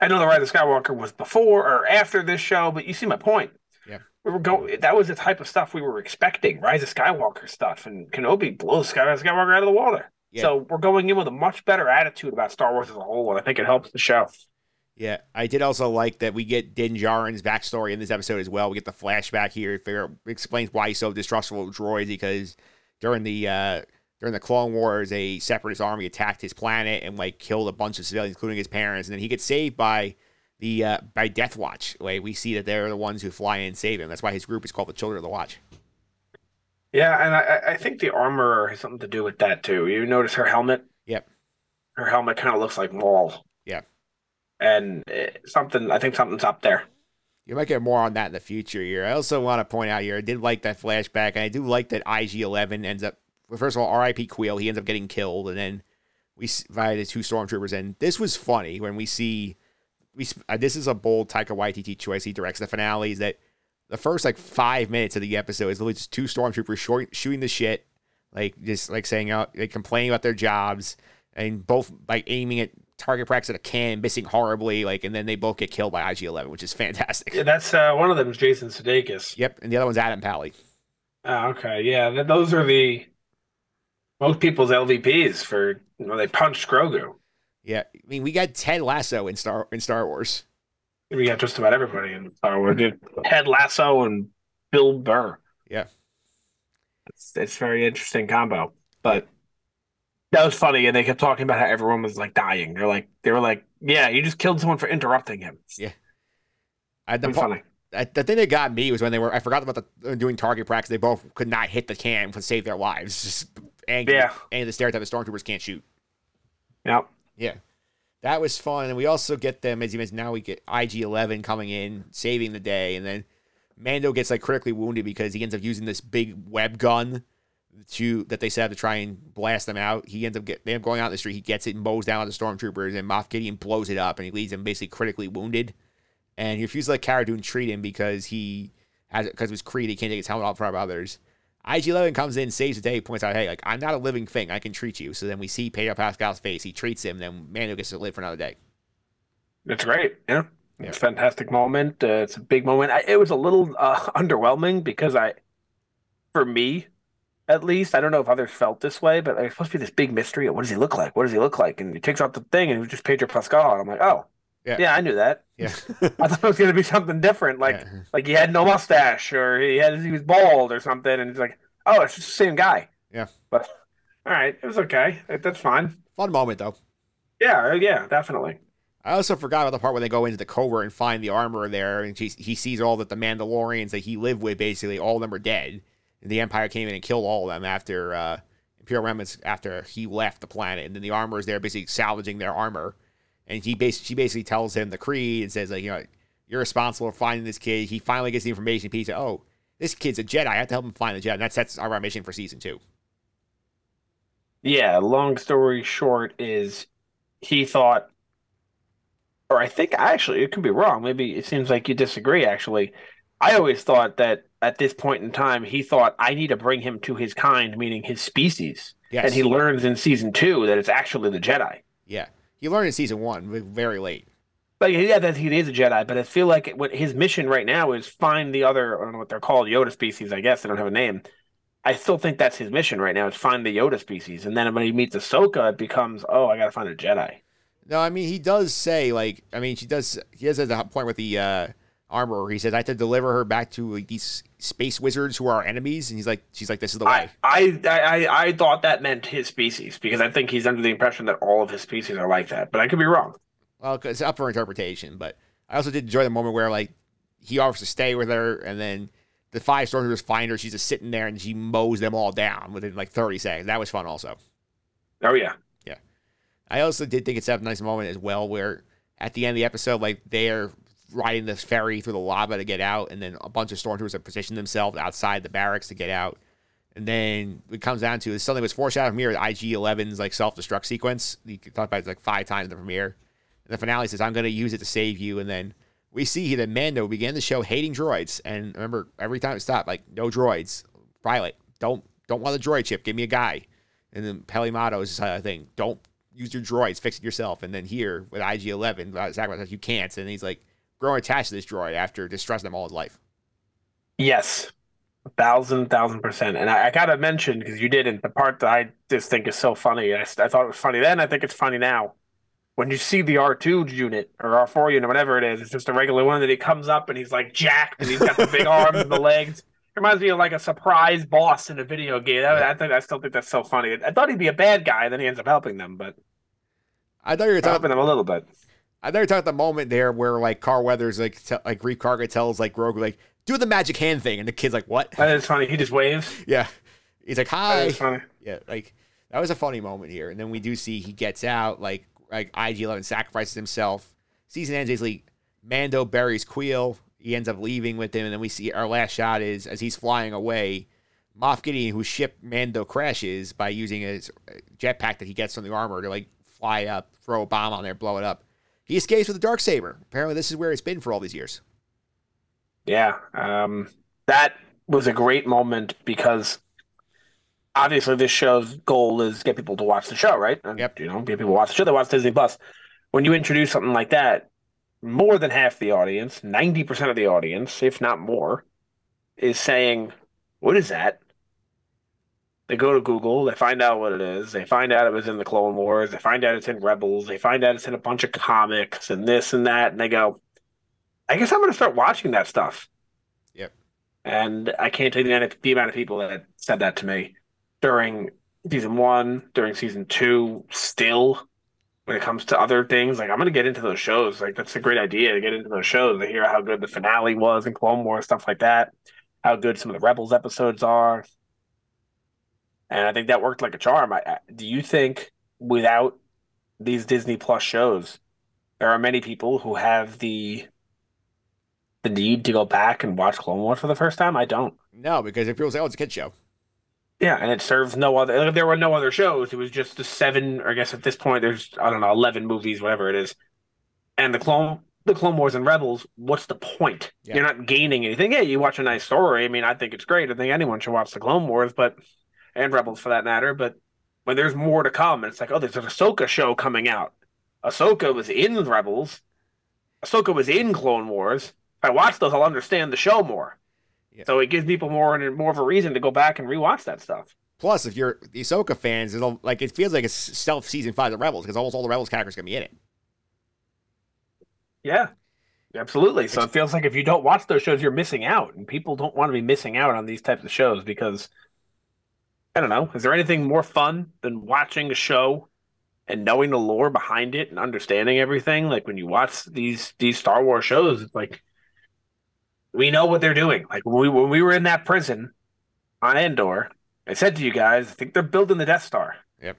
C: I know the Rise of Skywalker was before or after this show, but you see my point.
B: Yeah.
C: We were going. That was the type of stuff we were expecting. Rise of Skywalker stuff, and Kenobi blows Sky Skywalker out of the water.
B: Yeah.
C: So we're going in with a much better attitude about Star Wars as a whole, and I think it helps the show.
B: Yeah, I did also like that we get Din Djarin's backstory in this episode as well. We get the flashback here. It figure explains why he's so distrustful of droids because during the uh, during the Clone Wars, a separatist army attacked his planet and like killed a bunch of civilians, including his parents. And then he gets saved by the uh, by Death Watch. Like we see that they're the ones who fly in and save him. That's why his group is called the Children of the Watch.
C: Yeah, and I, I think the armor has something to do with that too. You notice her helmet?
B: Yep.
C: Her helmet kind of looks like Maul.
B: Yeah.
C: And eh, something, I think something's up there.
B: You might get more on that in the future here. I also want to point out here, I did like that flashback, and I do like that IG Eleven ends up. Well, first of all, R.I.P. Kuiil. He ends up getting killed, and then we via the two stormtroopers. And this was funny when we see we. Uh, this is a bold Taika Waititi choice. He directs the finale. Is that the first like five minutes of the episode is literally just two stormtroopers short, shooting the shit, like just like saying out, like complaining about their jobs, and both like aiming at target practice at a can, missing horribly, like, and then they both get killed by IG Eleven, which is fantastic.
C: Yeah, that's uh, one of them is Jason Sudeikis.
B: Yep, and the other one's Adam Pally.
C: Oh, okay, yeah, th- those are the most people's LVPs for you know, they punched Grogu.
B: Yeah, I mean, we got Ted Lasso in Star in Star Wars.
C: We got just about everybody in Star Wars. Dude. Ted Lasso and Bill Burr.
B: Yeah.
C: It's it's very interesting combo. But that was funny, and they kept talking about how everyone was like dying. They're like they were like, Yeah, you just killed someone for interrupting him.
B: Yeah. I, the,
C: funny.
B: I- the thing that got me was when they were. I forgot about the uh, doing target practice. They both could not hit the can to save their lives. [LAUGHS] Just angry,
C: Yeah.
B: and the stereotype the stormtroopers can't shoot.
C: Yep.
B: Yeah, that was fun. And we also get them as you mentioned. Now we get IG Eleven coming in, saving the day, and then Mando gets like critically wounded because he ends up using this big web gun to that they set up to try and blast them out. He ends up get going out in the street. He gets it and mows down the stormtroopers, and Moff Gideon blows it up, and he leaves him basically critically wounded. And he refuses to let Cara Dune treat him because he has because of his creed. He can't take his helmet off in front of others. IG Eleven comes in, saves the day, points out, "Hey, like I'm not a living thing. I can treat you." So then we see Pedro Pascal's face. He treats him. Then Mando gets to live for another day.
C: It's great. Yeah.
B: Yeah.
C: It's a fantastic moment. Uh, it's a big moment. I, it was a little uh, [LAUGHS] underwhelming because I, for me, at least, I don't know if others felt this way, but it's supposed to be this big mystery. What does he look like? What does he look like? And he takes out the thing and it was just Pedro Pascal. And I'm like, oh,
B: Yeah.
C: yeah, I knew that.
B: Yeah, [LAUGHS]
C: I thought it was going to be something different. Like,
B: Yeah.
C: like he had no mustache or he had he was bald or something. And it's like, oh, it's just the same guy.
B: Yeah.
C: But all right, it was okay. That's fine.
B: fun moment though.
C: Yeah, yeah, definitely.
B: I also forgot about the part where they go into the covert and find the armor there, and he, he sees all that the Mandalorians that he lived with, basically all of them are dead, and the Empire came in and killed all of them after uh, Imperial remnants after he left the planet, and then the armor is there, basically salvaging their armor, and he basically she basically tells him the creed and says like you know you're responsible for finding this kid. He finally gets the information. He says, oh, this kid's a Jedi. I have to help him find the Jedi. And that sets our mission for season two.
C: Yeah, long story short is he thought, or I think actually it could be wrong. Maybe it seems like you disagree. Actually, I always thought that at this point in time, he thought I need to bring him to his kind, meaning his species.
B: Yes.
C: And he learns in season two that it's actually the Jedi.
B: Yeah, he learned in season one, very late.
C: But yeah, that he is a Jedi, but I feel like what his mission right now is find the other, I don't know what they're called, Yoda species, I guess. They don't have a name. I still think that's his mission right now is find the Yoda species. And then when he meets Ahsoka, it becomes, oh, I got to find a Jedi.
B: No, I mean he does say like I mean she does he does at the point with the uh armor where he says I have to deliver her back to like, these space wizards who are our enemies and he's like she's like this is the way.
C: I, I, I, I thought that meant his species because I think he's under the impression that all of his species are like that, but I could be wrong.
B: Well, it's up for interpretation, but I also did enjoy the moment where like he offers to stay with her and then the five stormtroopers find her she's just sitting there and she mows them all down within like 30 seconds. That was fun also.
C: Oh yeah, yeah,
B: I also did think it's a nice moment as well where at the end of the episode, like they're riding this ferry through the lava to get out, and then a bunch of stormtroopers have positioned themselves outside the barracks to get out. And then it comes down to something was foreshadowed here, IG 11's like self destruct sequence. You talk about it like five times in the premiere. And the finale says, I'm going to use it to save you. And then we see here that Mando began the show hating droids. And remember, every time it stopped, like, no droids. Pilot, don't don't want the droid chip. Give me a guy. And then Peli Motto is this other thing. Don't use your droids, fix it yourself. And then here with IG Eleven, uh, Sacrifice, you can't. And he's like growing attached to this droid after distressing him all his life.
C: Yes, a thousand, thousand percent. And I, I gotta mention because you didn't the part that I just think is so funny. I, I thought it was funny then. I think it's funny now. When you see the R two unit or R four unit, whatever it is, it's just a regular one that he comes up and he's like jacked and he's got the big [LAUGHS] arms and the legs. It reminds me of like a surprise boss in a video game. I, I think I still think that's so funny. I thought he'd be a bad guy, and then he ends up helping them, but
B: I thought you were talking.
C: helping them a little bit.
B: I never were the moment there where like Carl Weathers like te- like Greef Karga tells like Grogu like do the magic hand thing, and the kid's like what?
C: That is funny. He just waves. [LAUGHS]
B: yeah, he's like hi. Yeah, like that was a funny moment here. And then we do see he gets out, like like IG Eleven sacrifices himself. Season ends basically Mando buries Kuiil. He ends up leaving with him, and then we see our last shot is as he's flying away. Moff Gideon, whose ship Mando crashes by using his uh, jetpack that he gets from the armor to like fly up, throw a bomb on there, blow it up. He escapes with a dark saber. Apparently, this is where it's been for all these years.
C: Yeah, um, that was a great moment because obviously this show's goal is get people to watch the show, right? And,
B: Yep.
C: You know, get people to watch the show. They watch Disney Plus. When you introduce something like that, more than half the audience, ninety percent of the audience, if not more, is saying, "What is that?" They go to Google, they find out what it is, they find out it was in the Clone Wars, they find out it's in Rebels, they find out it's in a bunch of comics and this and that, and they go, I guess I'm going to start watching that stuff.
B: Yep.
C: And I can't tell you the amount of- the amount of people that said that to me during season one, during season two, still when it comes to other things. Like, I'm going to get into those shows. Like, that's a great idea to get into those shows to hear how good the finale was in Clone Wars, stuff like that, how good some of the Rebels episodes are. And I think that worked like a charm. I, I, do you think without these Disney Plus shows, there are many people who have the the need to go back and watch Clone Wars for the first time? I don't.
B: No, because if people say, "Oh, it's a kid show,"
C: Yeah, and it serves no other. If there were no other shows, it was just the seven. Or I guess at this point, there's I don't know, eleven movies, whatever it is, and the Clone the Clone Wars and Rebels. What's the point?
B: Yeah.
C: You're not gaining anything. Yeah, you watch a nice story. I mean, I think it's great. I think anyone should watch the Clone Wars, but and Rebels for that matter. But when there's more to come, it's like, oh, there's an Ahsoka show coming out. Ahsoka was in Rebels. Ahsoka was in Clone Wars. If I watch those, I'll understand the show more.
B: Yeah.
C: So it gives people more and more of a reason to go back and rewatch that stuff.
B: plus if you're the Ahsoka fans, it'll like it feels like it's self season five of Rebels because almost all the Rebels characters gonna be in it.
C: Yeah, absolutely. So it feels like if you don't watch those shows, you're missing out, and people don't want to be missing out on these types of shows because I don't know. Is there anything more fun than watching a show and knowing the lore behind it and understanding everything? Like when you watch these these Star Wars shows, it's like we know what they're doing. Like when we when we were in that prison on Endor, I said to you guys, I think they're building the Death Star.
B: Yep.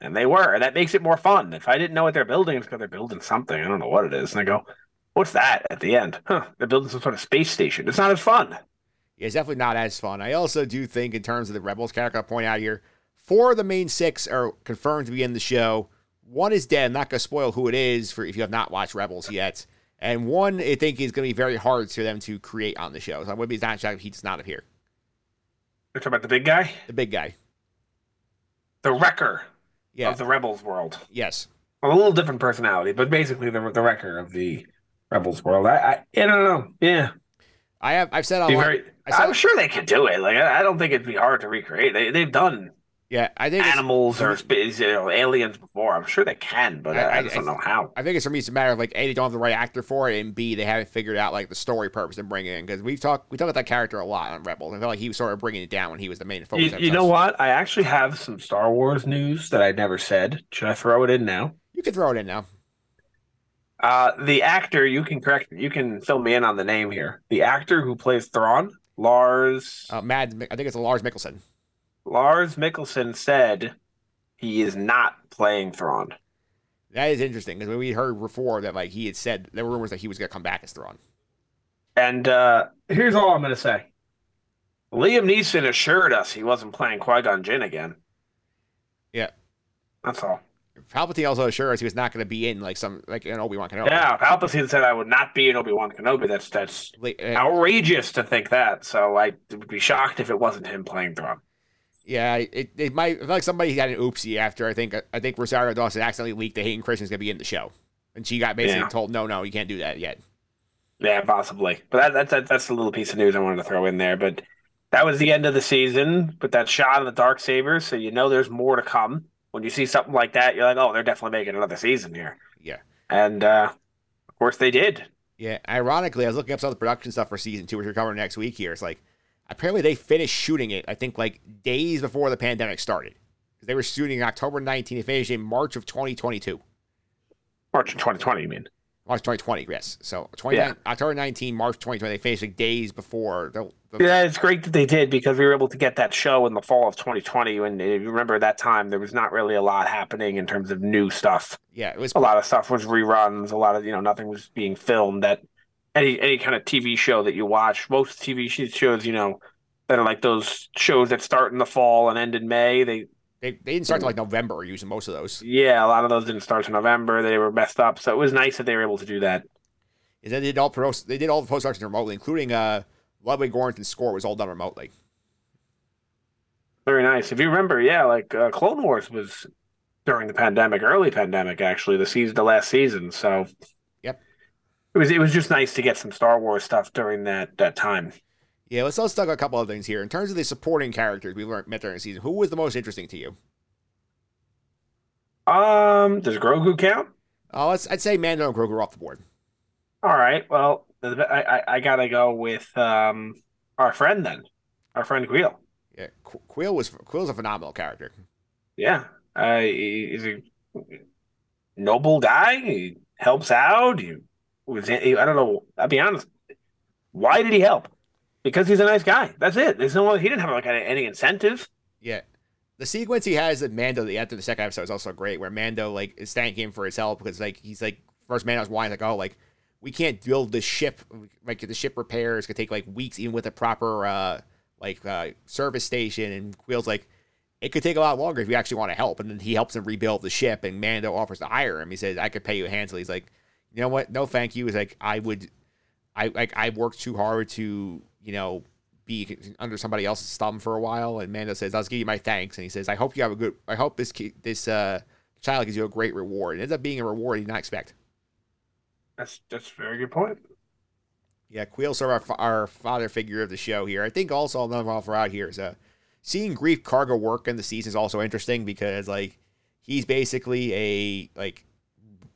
C: And they were. And that makes it more fun. If I didn't know what they're building, it's because they're building something. I don't know what it is. And I go, what's that at the end? Huh, they're building some sort of space station. It's not as fun.
B: It's definitely not as fun. I also do think, in terms of the Rebels character, I'll point out here, four of the main six are confirmed to be in the show. One is dead. I'm not going to spoil who it is for if you have not watched Rebels yet. And one, I think, is going to be very hard for them to create on the show. So I would be not shocked if he does not appear.
C: You're talking about the big guy?
B: The big guy.
C: The wrecker
B: Yeah.
C: of the Rebels world.
B: yes.
C: A little different personality, but basically the, the wrecker of the Rebels world. I, I, I don't know. Yeah.
B: I have. I've said online.
C: very,
B: I
C: I'm sure they could do it. Like I, don't think it'd be hard to recreate. They, they've done
B: Yeah, I think
C: animals or you know, aliens before. I'm sure they can, but I,
B: I-
C: I,
B: I-
C: don't know how.
B: I think it's for me. It's a matter of like a they don't have the right actor for it, and b they haven't figured out like the story purpose to bring it in because we've talked we talked about that character a lot on Rebels. I feel like he was sort of bringing it down when he was the main focus.
C: You, you know what? I actually have some Star Wars news that I never said. Should I throw it in now?
B: You can throw it in now.
C: Uh, the actor, you can correct, you can fill me in on the name here. The actor who plays Thrawn, Lars
B: Uh, Mad, I think it's Lars Mikkelsen.
C: Lars Mikkelsen said he is not playing Thrawn.
B: That is interesting because we heard before that like he had said there were rumors that he was going to come back as Thrawn.
C: And uh, here's all I'm going to say: Liam Neeson assured us he wasn't playing Qui Gon Jinn again.
B: Yeah.
C: that's all.
B: Palpatine also assures he was not going to be in like some like an Obi Wan Kenobi.
C: Yeah, Palpatine said I would not be in Obi Wan Kenobi. That's that's
B: uh,
C: outrageous to think that. So I would be shocked if it wasn't him playing Thrawn.
B: Yeah, it, it might like somebody had an oopsie after I think I think Rosario Dawson accidentally leaked that Hayden Christen's gonna be in the show, and she got basically
C: Yeah.
B: told, no, no, you can't do that yet.
C: Yeah, possibly. But that, that's that, that's a little piece of news I wanted to throw in there. But that was the end of the season. But that shot of the Dark Sabers, so you know there's more to come. When you see something like that, you're like, oh, they're definitely making another season here.
B: Yeah.
C: And uh, of course they did.
B: Yeah, ironically, I was looking up some of the production stuff for season two, which we're covering next week here. It's like apparently they finished shooting it, I think, like days before the pandemic started. They were shooting in October 19th, and finished in March of 2022.
C: March of 2020, you mean?
B: March 2020, yes. So 29,
C: Yeah.
B: October 19, March 2020, they finished like days before the, the
C: Yeah, it's great that they did because we were able to get that show in the fall of 2020. When if you remember that time, there was not really a lot happening in terms of new stuff.
B: yeah, it was
C: a lot of stuff was reruns. A lot of you know nothing was being filmed. That any any kind of TV show that you watch, most TV shows, you know, that are like those shows that start in the fall and end in May. They
B: they, they didn't start till like November using most of those.
C: yeah, a lot of those didn't start in November. They were messed up, so it was nice that they were able to do that.
B: Is that they did all pro, they did all the post production remotely, including uh Ludwig Göransson's score was all done remotely.
C: Very nice. If you remember, yeah, like uh, Clone Wars was during the pandemic, early pandemic, actually, the season, the last season. So,
B: Yep.
C: it was it was just nice to get some Star Wars stuff during that that time.
B: Yeah, let's let's talk a couple of things here. In terms of the supporting characters we learned met during the season, who was the most interesting to you?
C: Um, does Grogu count?
B: Uh, let's I'd say Mando and Grogu are off the board.
C: All right. Well, I, I, I gotta go with um our friend then, our friend Kuiil.
B: Yeah, Qu- Kuiil was Kuiil's a phenomenal character.
C: Yeah, uh, he- he's a noble guy. He helps out. He was. He, I don't know. I'll be honest. Why did he help? Because he's a nice guy. That's it. There's no. He didn't have like any, incentive.
B: Yeah. The sequence he has at Mando of the second episode is also great, where Mando like is thanking him for his help because like he's like first Mando's whining like oh like we can't build this ship like the ship repairs could take like weeks even with a proper uh like uh service station and Kuiil's like it could take a lot longer if you actually want to help and then he helps him rebuild the ship and Mando offers to hire him he says I could pay you handsomely he's like you know what no thank you he's like I would I like I've worked too hard to you know be under somebody else's thumb for a while. And Mando says, "I'll give you my thanks." And he says, "I hope you have a good. I hope this this uh, child gives you a great reward." It ends up being a reward you did not expect.
C: That's that's a very good point.
B: Yeah, Kuiil's sort of our, our father figure of the show here. I think also another offer out here is uh, seeing Greef Karga work in the season is also interesting because like he's basically a like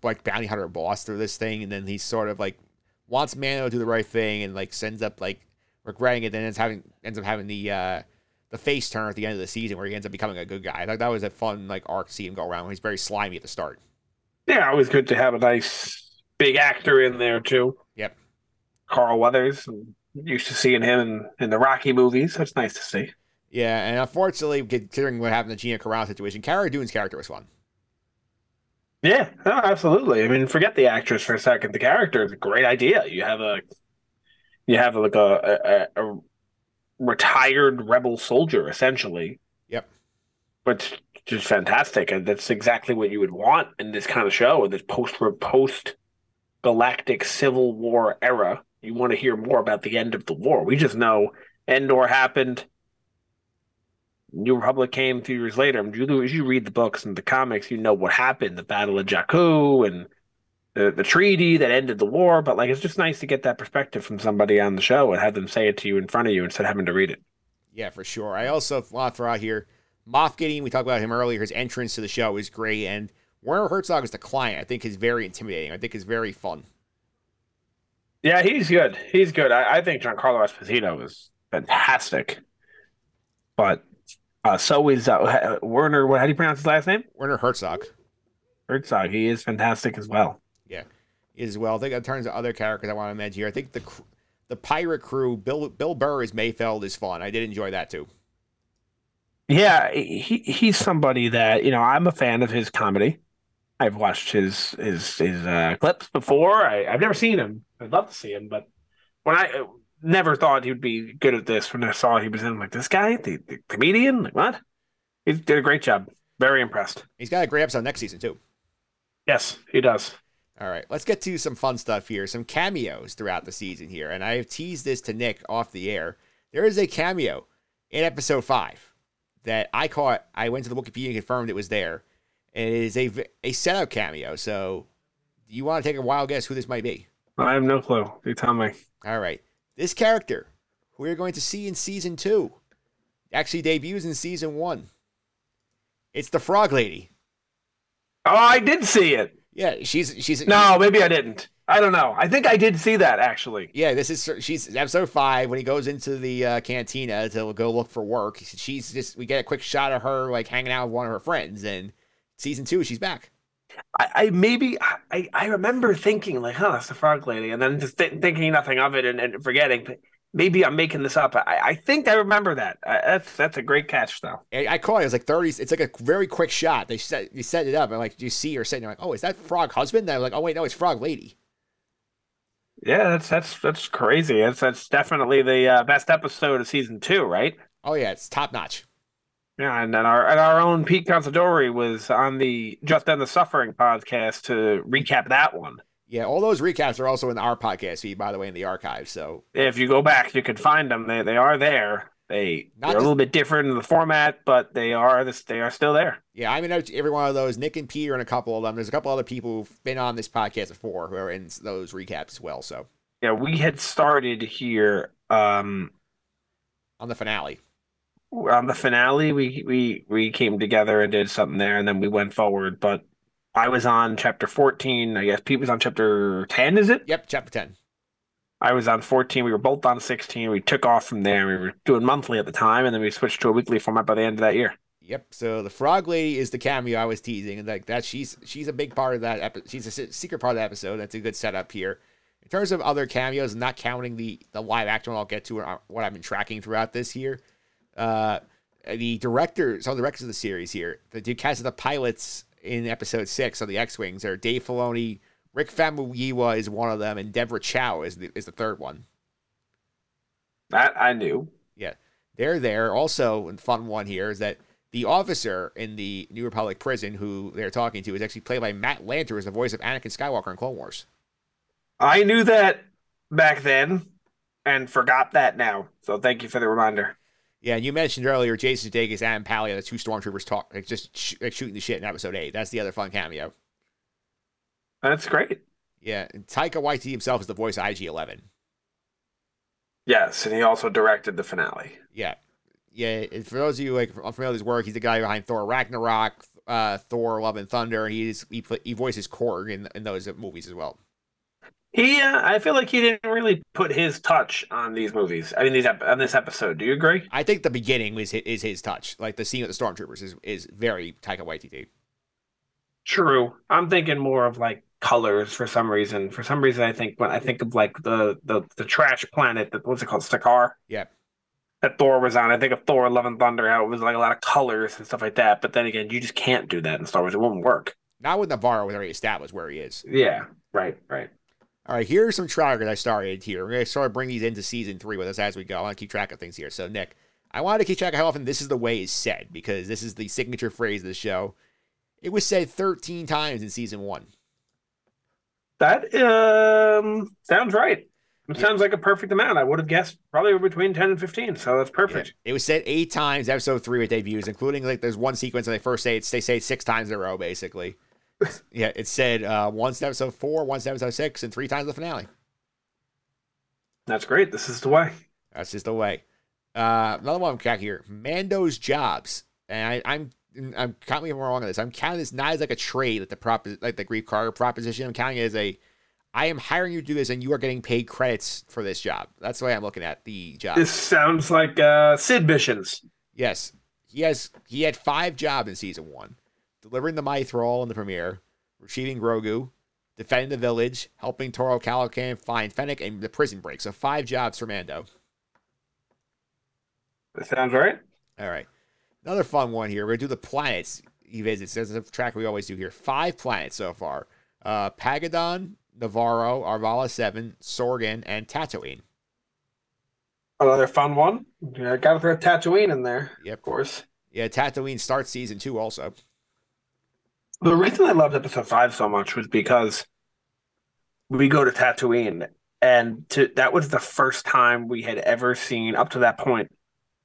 B: like bounty hunter boss through this thing, and then he's sort of like wants Mando to do the right thing and like sends up like regretting it, then ends having ends up having the uh the face turn at the end of the season where he ends up becoming a good guy. I thought that was a fun like arc to see him go around. He's very slimy at the start.
C: Yeah, always good to have a nice big actor in there too.
B: Yep.
C: Carl Weathers. Used to seeing him in, in the Rocky movies. That's nice to see.
B: Yeah, and unfortunately, considering what happened to Gina Carano situation, Cara Dune's character was fun.
C: Yeah, no, absolutely. I mean, forget the actress for a second. The character is a great idea. You have a, you have like a a, a retired rebel soldier essentially.
B: Yep.
C: But just fantastic, and that's exactly what you would want in this kind of show in this post post galactic civil war era. You want to hear more about the end of the war. We just know Endor happened. New Republic came a few years later. I mean, you, as you read the books and the comics, you know what happened: the Battle of Jakku and the the treaty that ended the war. But like, it's just nice to get that perspective from somebody on the show and have them say it to you in front of you instead of having to read it.
B: Yeah, for sure. I also want to throw out here Moff Gideon. We talked about him earlier. His entrance to the show is great, and Werner Herzog as the client, I think, is very intimidating. I think is very fun.
C: Yeah, he's good. He's good. I, I think Giancarlo Esposito is fantastic. But uh, so is uh, Werner. What? How do you pronounce his last name?
B: Werner Herzog.
C: Herzog. He is fantastic as well.
B: As well. I think in terms of other characters I want to mention here, I think the the pirate crew, Bill Bill Burr as Mayfeld is fun. I did enjoy that too.
C: Yeah, he he's somebody that you know I'm a fan of his comedy. I've watched his his his uh, clips before. I, I've never seen him. I'd love to see him, but when I uh, never thought he would be good at this. When I saw he was in, I'm like this guy, the, the comedian, like what? He did a great job. Very impressed.
B: He's got a great episode next season too.
C: Yes, he does.
B: All right, let's get to some fun stuff here. Some cameos throughout the season here, and I have teased this to Nick off the air. There is a cameo in episode five that I caught. I went to the Wikipedia and confirmed it was there. And it is a a setup cameo. So, do you want to take a wild guess who this might be?
C: I have no clue. You tell me.
B: All right, this character, who we're going to see in season two, actually debuts in season one. It's the Frog Lady.
C: Oh, I did see it.
B: Yeah, she's she's
C: No, maybe I didn't. I don't know. I think I did see that actually.
B: Yeah, this is she's episode five when he goes into the uh, cantina to go look for work. She's just we get a quick shot of her like hanging out with one of her friends, and season two she's back.
C: I, I maybe I, I remember thinking like, huh, that's the frog lady, and then just th- thinking nothing of it and, and forgetting. But maybe I'm making this up. I, I think I remember that. I, that's that's a great catch though.
B: I, I caught it. It was like 30. It's like a very quick shot. They set you set it up and like you see her sitting there like, oh, is that frog husband? And I'm like, oh wait, no, it's frog lady.
C: Yeah, that's that's that's crazy. That's that's definitely the uh, best episode of season two, right?
B: Oh yeah, it's top notch.
C: Yeah, and then our and our own Pete Consadori was on the Just End the Suffering podcast to recap that one.
B: Yeah, all those recaps are also in our podcast feed, by the way, in the archive. So
C: if you go back, you can find them. They they are there. They Not they're just, a little bit different in the format, but they are this they are still there.
B: Yeah, I'm in every one of those. Nick and Peter and a couple of them. There's a couple other people who've been on this podcast before who are in those recaps as well. So
C: yeah, we had started here um
B: on the finale
C: on the finale we we we came together and did something there and then we went forward but i was on chapter 14 i guess pete was on chapter 10 is it?
B: Yep chapter 10
C: i was on 14 we were both on 16 we took off from there. We were doing monthly at the time and then we switched to a weekly format by the end of that year.
B: Yep so the frog lady is the cameo i was teasing and like that she's she's a big part of that episode she's a secret part of the episode. That's a good setup here. In terms of other cameos not counting the the live action i'll get to what i've been tracking throughout this year uh, the director, some of the directors of the series here, the two cast of the pilots in episode six of the X Wings are Dave Filoni, Rick Famuyiwa is one of them, and Deborah Chow is the, is the third one.
C: That I knew.
B: Yeah, they're there. Also, and fun one here is that the officer in the New Republic prison who they're talking to is actually played by Matt Lanter, who's the voice of Anakin Skywalker in Clone Wars.
C: I knew that back then and forgot that now. So thank you for the reminder.
B: Yeah, and you mentioned earlier Jason Sudeikis and Pally, the two stormtroopers talk like just sh- like shooting the shit in episode eight. That's the other fun cameo.
C: That's great.
B: Yeah, and Taika Waititi himself is the voice of IG Eleven.
C: Yes, and he also directed the finale.
B: Yeah, yeah. For those of you like unfamiliar with his work, he's the guy behind Thor Ragnarok, uh, Thor: Love and Thunder. He's he he voices Korg in in those movies as well.
C: He, uh, I feel like he didn't really put his touch on these movies. I mean, these on this episode. Do you agree?
B: I think the beginning was is his touch. Like the scene with the stormtroopers is is very Taika Waititi.
C: True. I'm thinking more of like colors for some reason. For some reason, I think when I think of like the the the trash planet that what's it called, Sakaar.
B: Yeah.
C: That Thor was on. I think of Thor: Love and Thunder. How it was like a lot of colors and stuff like that. But then again, you just can't do that in Star Wars. It won't work.
B: Not with Nevarro, with already established where he is.
C: Yeah. Right. Right.
B: All right, here are some trackers I started here. We're going to sort of bring these into season three with us as we go. I want to keep track of things here. So, Nick, I wanted to keep track of how often this is the way is said because this is the signature phrase of the show. It was said 13 times in season one.
C: That um sounds right. It yeah. sounds like a perfect amount. I would have guessed probably between 10 and 15, so that's perfect.
B: Yeah. It was said eight times episode three with debuts, including like there's one sequence when they first say it, they say it six times in a row, basically yeah, it said uh, once episode four, once episode six, and three times the finale.
C: That's great. This is the way.
B: That's just the way. Uh, another one I'm counting here: Mando's jobs, and I, I'm I'm counting wrong on this. I'm counting this not as like a trade, like the prop, like the Greef Karga proposition. I'm counting it as a, I am hiring you to do this, and you are getting paid credits for this job. That's the way I'm looking at the job.
C: This sounds like uh, Sid missions.
B: Yes, he has. He had five jobs in season one delivering the Mythrol in the premiere, retrieving Grogu, defending the village, helping Toro Calican find Fennec, and the prison break. So five jobs for Mando.
C: That sounds right.
B: All right. Another fun one here. We're going to do the planets he visits. There's a track we always do here. Five planets so far. Uh, Pagadon, Nevarro, Arvala 7, Sorgan, and Tatooine.
C: Another fun one. Yeah, got to throw Tatooine in there.
B: Yep.
C: Of course.
B: Yeah, Tatooine starts season two also.
C: The reason I loved episode five so much was because we go to Tatooine, and to that was the first time we had ever seen up to that point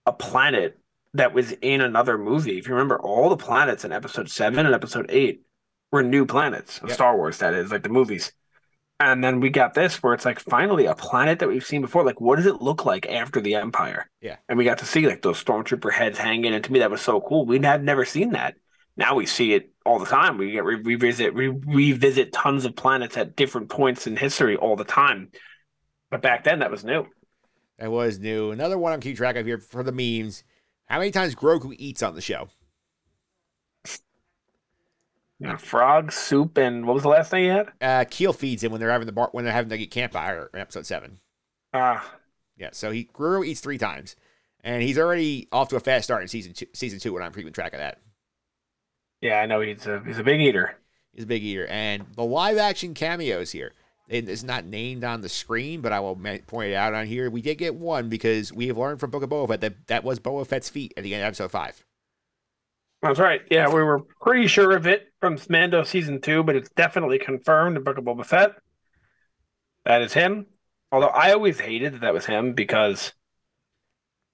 C: a planet that was in another movie. If you remember, all the planets in episode seven and episode eight were new planets of
B: Yep.
C: Star Wars, that is, like the movies. And then we got this where it's like finally a planet that we've seen before. Like, what does it look like after the Empire?
B: Yeah.
C: And we got to see like those stormtrooper heads hanging. And to me, that was so cool. We had never seen that. Now we see it all the time. We get re- revisit, re- revisit tons of planets at different points in history all the time. But back then, that was new.
B: That was new. Another one I'm keeping track of here for the memes. How many times Grogu eats on the show?
C: Yeah, frog soup and what was the last thing you had?
B: Uh, Kuiil feeds him when they're having the bar when they're having the campfire in episode seven.
C: Ah,
B: Yeah, so he Grogu eats three times, and he's already off to a fast start in season two. Season two, when I'm keeping track of that.
C: Yeah, I know he's a he's a big eater.
B: He's a big eater, and the live action cameos here. It is not named on the screen, but I will point it out on here. We did get one because we have learned from Book of Boba Fett that that was Boba Fett's feet at the end of episode five.
C: That's right. Yeah, we were pretty sure of it from Mando season two, but it's definitely confirmed in Book of Boba Fett. That is him. Although I always hated that that was him because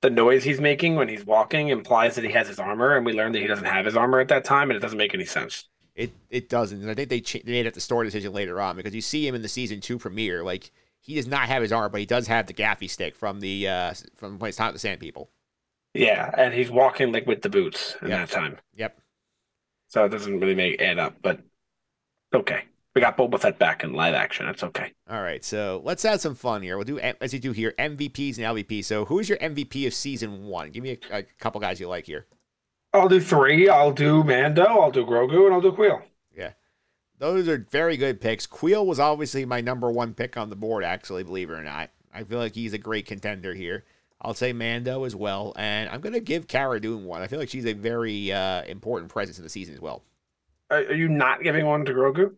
C: the noise he's making when he's walking implies that he has his armor, and we learned that he doesn't have his armor at that time, and it doesn't make any sense.
B: It it doesn't, and I think they, cha- they made it the story decision later on because you see him in the season two premiere. Like he does not have his armor, but he does have the gaffi stick from the uh from when it's time the Sand People.
C: Yeah, and he's walking like with the boots in
B: Yep.
C: that time,
B: Yep.
C: so it doesn't really make add up. But okay, we got Boba Fett back in live action. That's okay.
B: All right, so let's have some fun here. We'll do as you do here MVPs and LVPs. So who is your MVP of season one? Give me a, a couple guys you like here.
C: I'll do three. I'll do Mando. I'll do Grogu, and I'll do Kuiil. Yeah.
B: Those are very good picks. Kuiil was obviously my number one pick on the board, actually, believe it or not. I feel like he's a great contender here. I'll say Mando as well, and I'm gonna give Cara Dune one. I feel like she's a very uh, important presence in the season as well.
C: Are, are you not giving one to Grogu?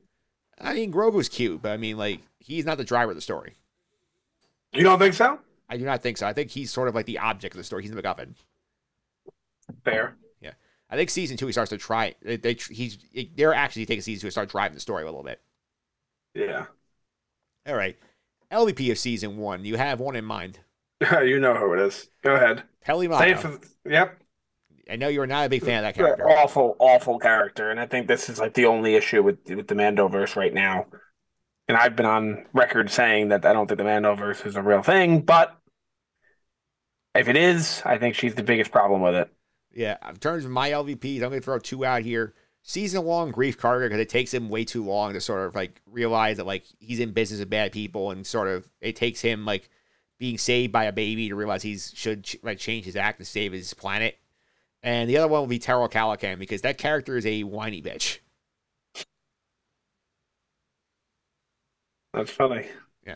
B: I mean, Grogu's cute, but I mean, like, he's not the driver of the story.
C: You don't think so?
B: I do not think so. I think he's sort of like the object of the story. He's the MacGuffin.
C: Fair.
B: Yeah, I think season two he starts to try. They, they he's they're actually taking season two to start driving the story a little bit.
C: Yeah.
B: All right, LVP of season one. You have one in mind. [LAUGHS]
C: you know who it is. Go ahead.
B: Peli
C: Say it for, yep.
B: I know you're not a big fan of that character.
C: Awful, awful character. And I think this is like the only issue with with the Mandoverse right now. And I've been on record saying that I don't think the Mandoverse is a real thing, but if it is, I think she's the biggest problem with it.
B: Yeah, in terms of my LVPs, I'm going to throw two out here. Season long Greef Karga because it takes him way too long to sort of like realize that like he's in business with bad people and sort of it takes him like being saved by a baby to realize he's should like change his act to save his planet. And the other one will be Toro Calican because that character is a whiny bitch.
C: That's funny.
B: Yeah,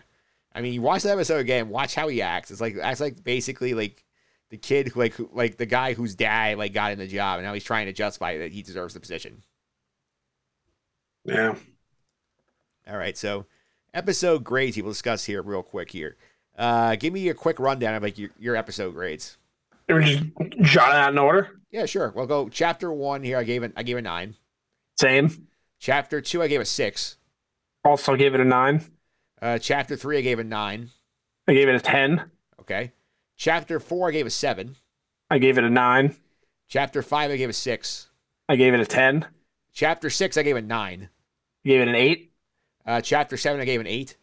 B: I mean, you watch the episode again, watch how he acts. It's like acts like basically like the kid who like who, like the guy whose dad like got in the job and now he's trying to justify that he deserves the position.
C: Yeah.
B: All right, so episode grades we'll discuss here real quick here. Uh, give me a quick rundown of like your, your episode grades.
C: Can we just jot it out in order?
B: Yeah, sure. We'll go chapter one here. I gave it I gave a nine.
C: Same.
B: Chapter two I gave a six.
C: Also gave it a nine.
B: Uh, chapter three I gave a nine.
C: I gave it a 10.
B: Okay. Chapter four I gave a seven.
C: I gave it a nine.
B: Chapter five I gave a six.
C: I gave it a 10.
B: Chapter six I gave a nine.
C: I gave it an eight.
B: Uh, chapter seven I gave an eight.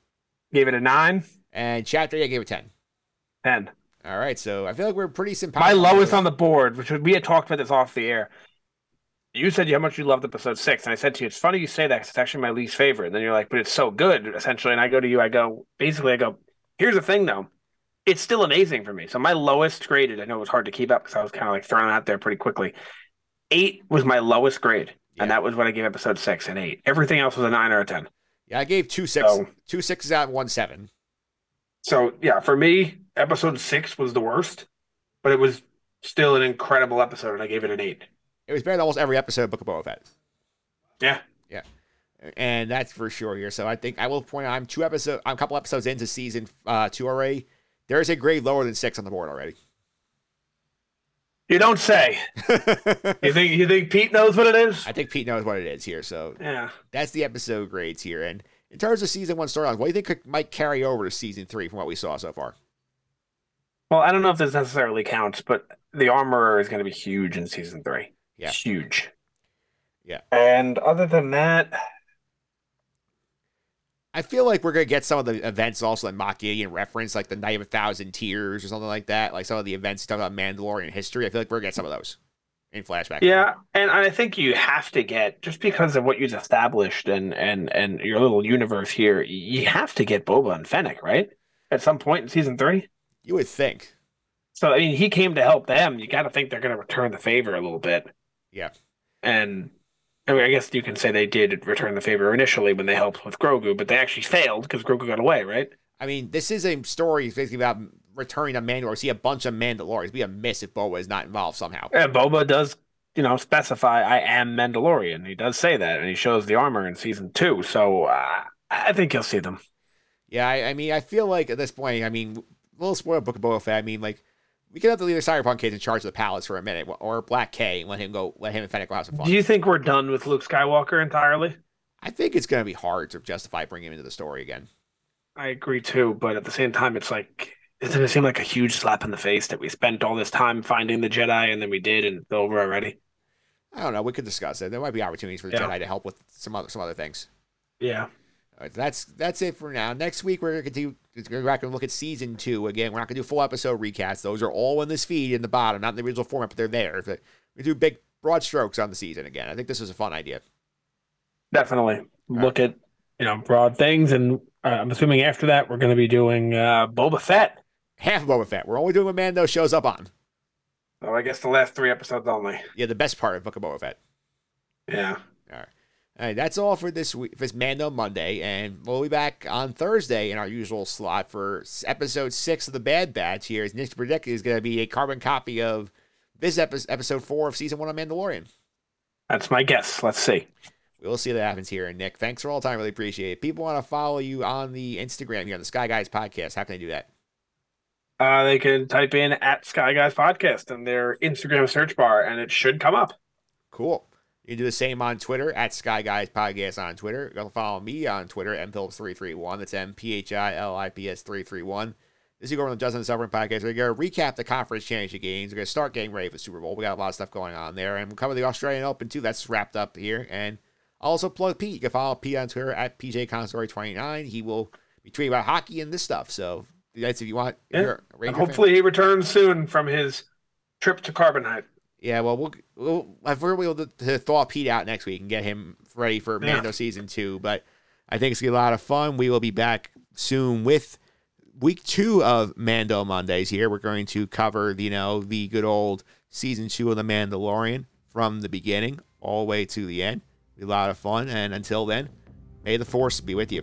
C: Gave it a nine.
B: And chapter eight I gave a ten.
C: 10.
B: All right, so I feel like we're pretty simpatico.
C: My lowest on the board, which we had talked about this off the air. You said how much you loved episode six, and I said to you, "It's funny you say that 'cause it's actually my least favorite." And then you're like, "But it's so good," essentially. And I go to you, I go, basically, I go, "Here's the thing, though, it's still amazing for me." So my lowest graded, I know it was hard to keep up because I was kind of like thrown out there pretty quickly. Eight was my lowest grade,
B: Yeah.
C: and that was what I gave episode six and eight. Everything else was a nine or a ten.
B: Yeah, I gave two six,
C: So-
B: two sixes out one seven.
C: So yeah, for me, episode six was the worst, but it was still an incredible episode, and I gave it an eight.
B: It was better than almost every episode of Book of Boba Fett.
C: Yeah. Yeah.
B: And that's for sure here. So I think I will point out I'm two episodes, I'm a couple episodes into season uh, two already. There is a grade lower than six on the board already.
C: You don't say. [LAUGHS] You think you think Pete knows what it is?
B: I think Pete knows what it is here. So
C: Yeah.
B: that's the episode grades here. And in terms of season one storylines, what do you think could, might carry over to season three from what we saw so far?
C: Well, I don't know if this necessarily counts, but the armorer is going to be huge in season three.
B: Yeah.
C: huge.
B: Yeah.
C: And other than that,
B: I feel like we're gonna get some of the events also that Moff Gideon reference, like the Night of a Thousand Tears or something like that. Like some of the events talking about Mandalorian history. I feel like we're gonna get some of those in flashback.
C: yeah, and I think you have to get just because of what you've established and and and your little universe here. You have to get Boba and Fennec right at some point in season three.
B: You would think.
C: So I mean, he came to help them. You got to think they're going to return the favor a little bit.
B: Yeah.
C: And I mean, I guess you can say they did return the favor initially when they helped with Grogu, but they actually failed because Grogu got away, right?
B: I mean, this is a story basically about returning a Mandalore. See a bunch of Mandalorians. It'd be a miss if Boba is not involved somehow.
C: And Boba does, you know, specify I am Mandalorian. He does say that, and he shows the armor in season two. So uh, I think you'll see them.
B: Yeah, I, I mean, I feel like at this point, I mean, little spoiled Book of Boba Fett. I mean, like, we could have the leader Cyberpunk kids in charge of the palace for a minute, or Black K, and let him go, let him and Fennec go have some fun.
C: Do you think we're done with Luke Skywalker entirely?
B: I think it's going to be hard to justify bringing him into the story again.
C: I agree too, but at the same time, it's like doesn't it seem like a huge slap in the face that we spent all this time finding the Jedi and then we did and it's over already?
B: I don't know. We could discuss it. There might be opportunities for the
C: Yeah.
B: Jedi to help with some other some other things.
C: Yeah.
B: All right, that's that's it for now. Next week we're gonna continue. We're back and look at season two again. We're not gonna do full episode recasts. Those are all in this feed in the bottom, not in the original format, but they're there. We do big broad strokes on the season again. I think this is a fun idea.
C: Definitely look at you know broad things, and uh, I'm assuming after that we're going to be doing uh, Boba Fett.
B: Half of Boba Fett. We're only doing what Mando shows up on.
C: So I guess the last three episodes only.
B: Yeah, the best part of Book of Boba Fett.
C: Yeah.
B: All right, that's all for this week. For this Mando Monday, and we'll be back on Thursday in our usual slot for episode six of the Bad Batch. Here, as Nick Predict is going to be a carbon copy of this episode, episode four of season one of Mandalorian.
C: That's my guess. Let's see.
B: We'll see what happens here. And Nick, thanks for all the time. Really appreciate it. People want to follow you on the Instagram here on the Sky Guys podcast. How can they do that?
C: Uh, they can type in at Sky Guys Podcast in their Instagram search bar, and it should come up.
B: Cool. You can do the same on Twitter at Sky Guys Podcast on Twitter. You can follow me on Twitter, mphillips331. That's M P H I L I P S 331. This is going on the Just End the Suffering podcast. We're going to recap the conference championship games. We're going to start getting ready for the Super Bowl. We got a lot of stuff going on there. And we'll cover the Australian Open too. That's wrapped up here. And I'll also plug Pete. You can follow Pete on Twitter at PJ Consadori29. He will be tweeting about hockey and this stuff. So that's if you want.
C: Yeah.
B: you're a
C: And
B: Ranger fan.
C: hopefully, he returns soon from his trip to Carbonite.
B: Yeah, well, we'll, we'll if we're able to, to thaw Pete out next week and get him ready for
C: Yeah.
B: Mando season two. But I think it's gonna be a lot of fun. We will be back soon with week two of Mando Mondays. Here, we're going to cover you know the good old season two of the Mandalorian from the beginning all the way to the end. Be a lot of fun. And until then, may the Force be with you.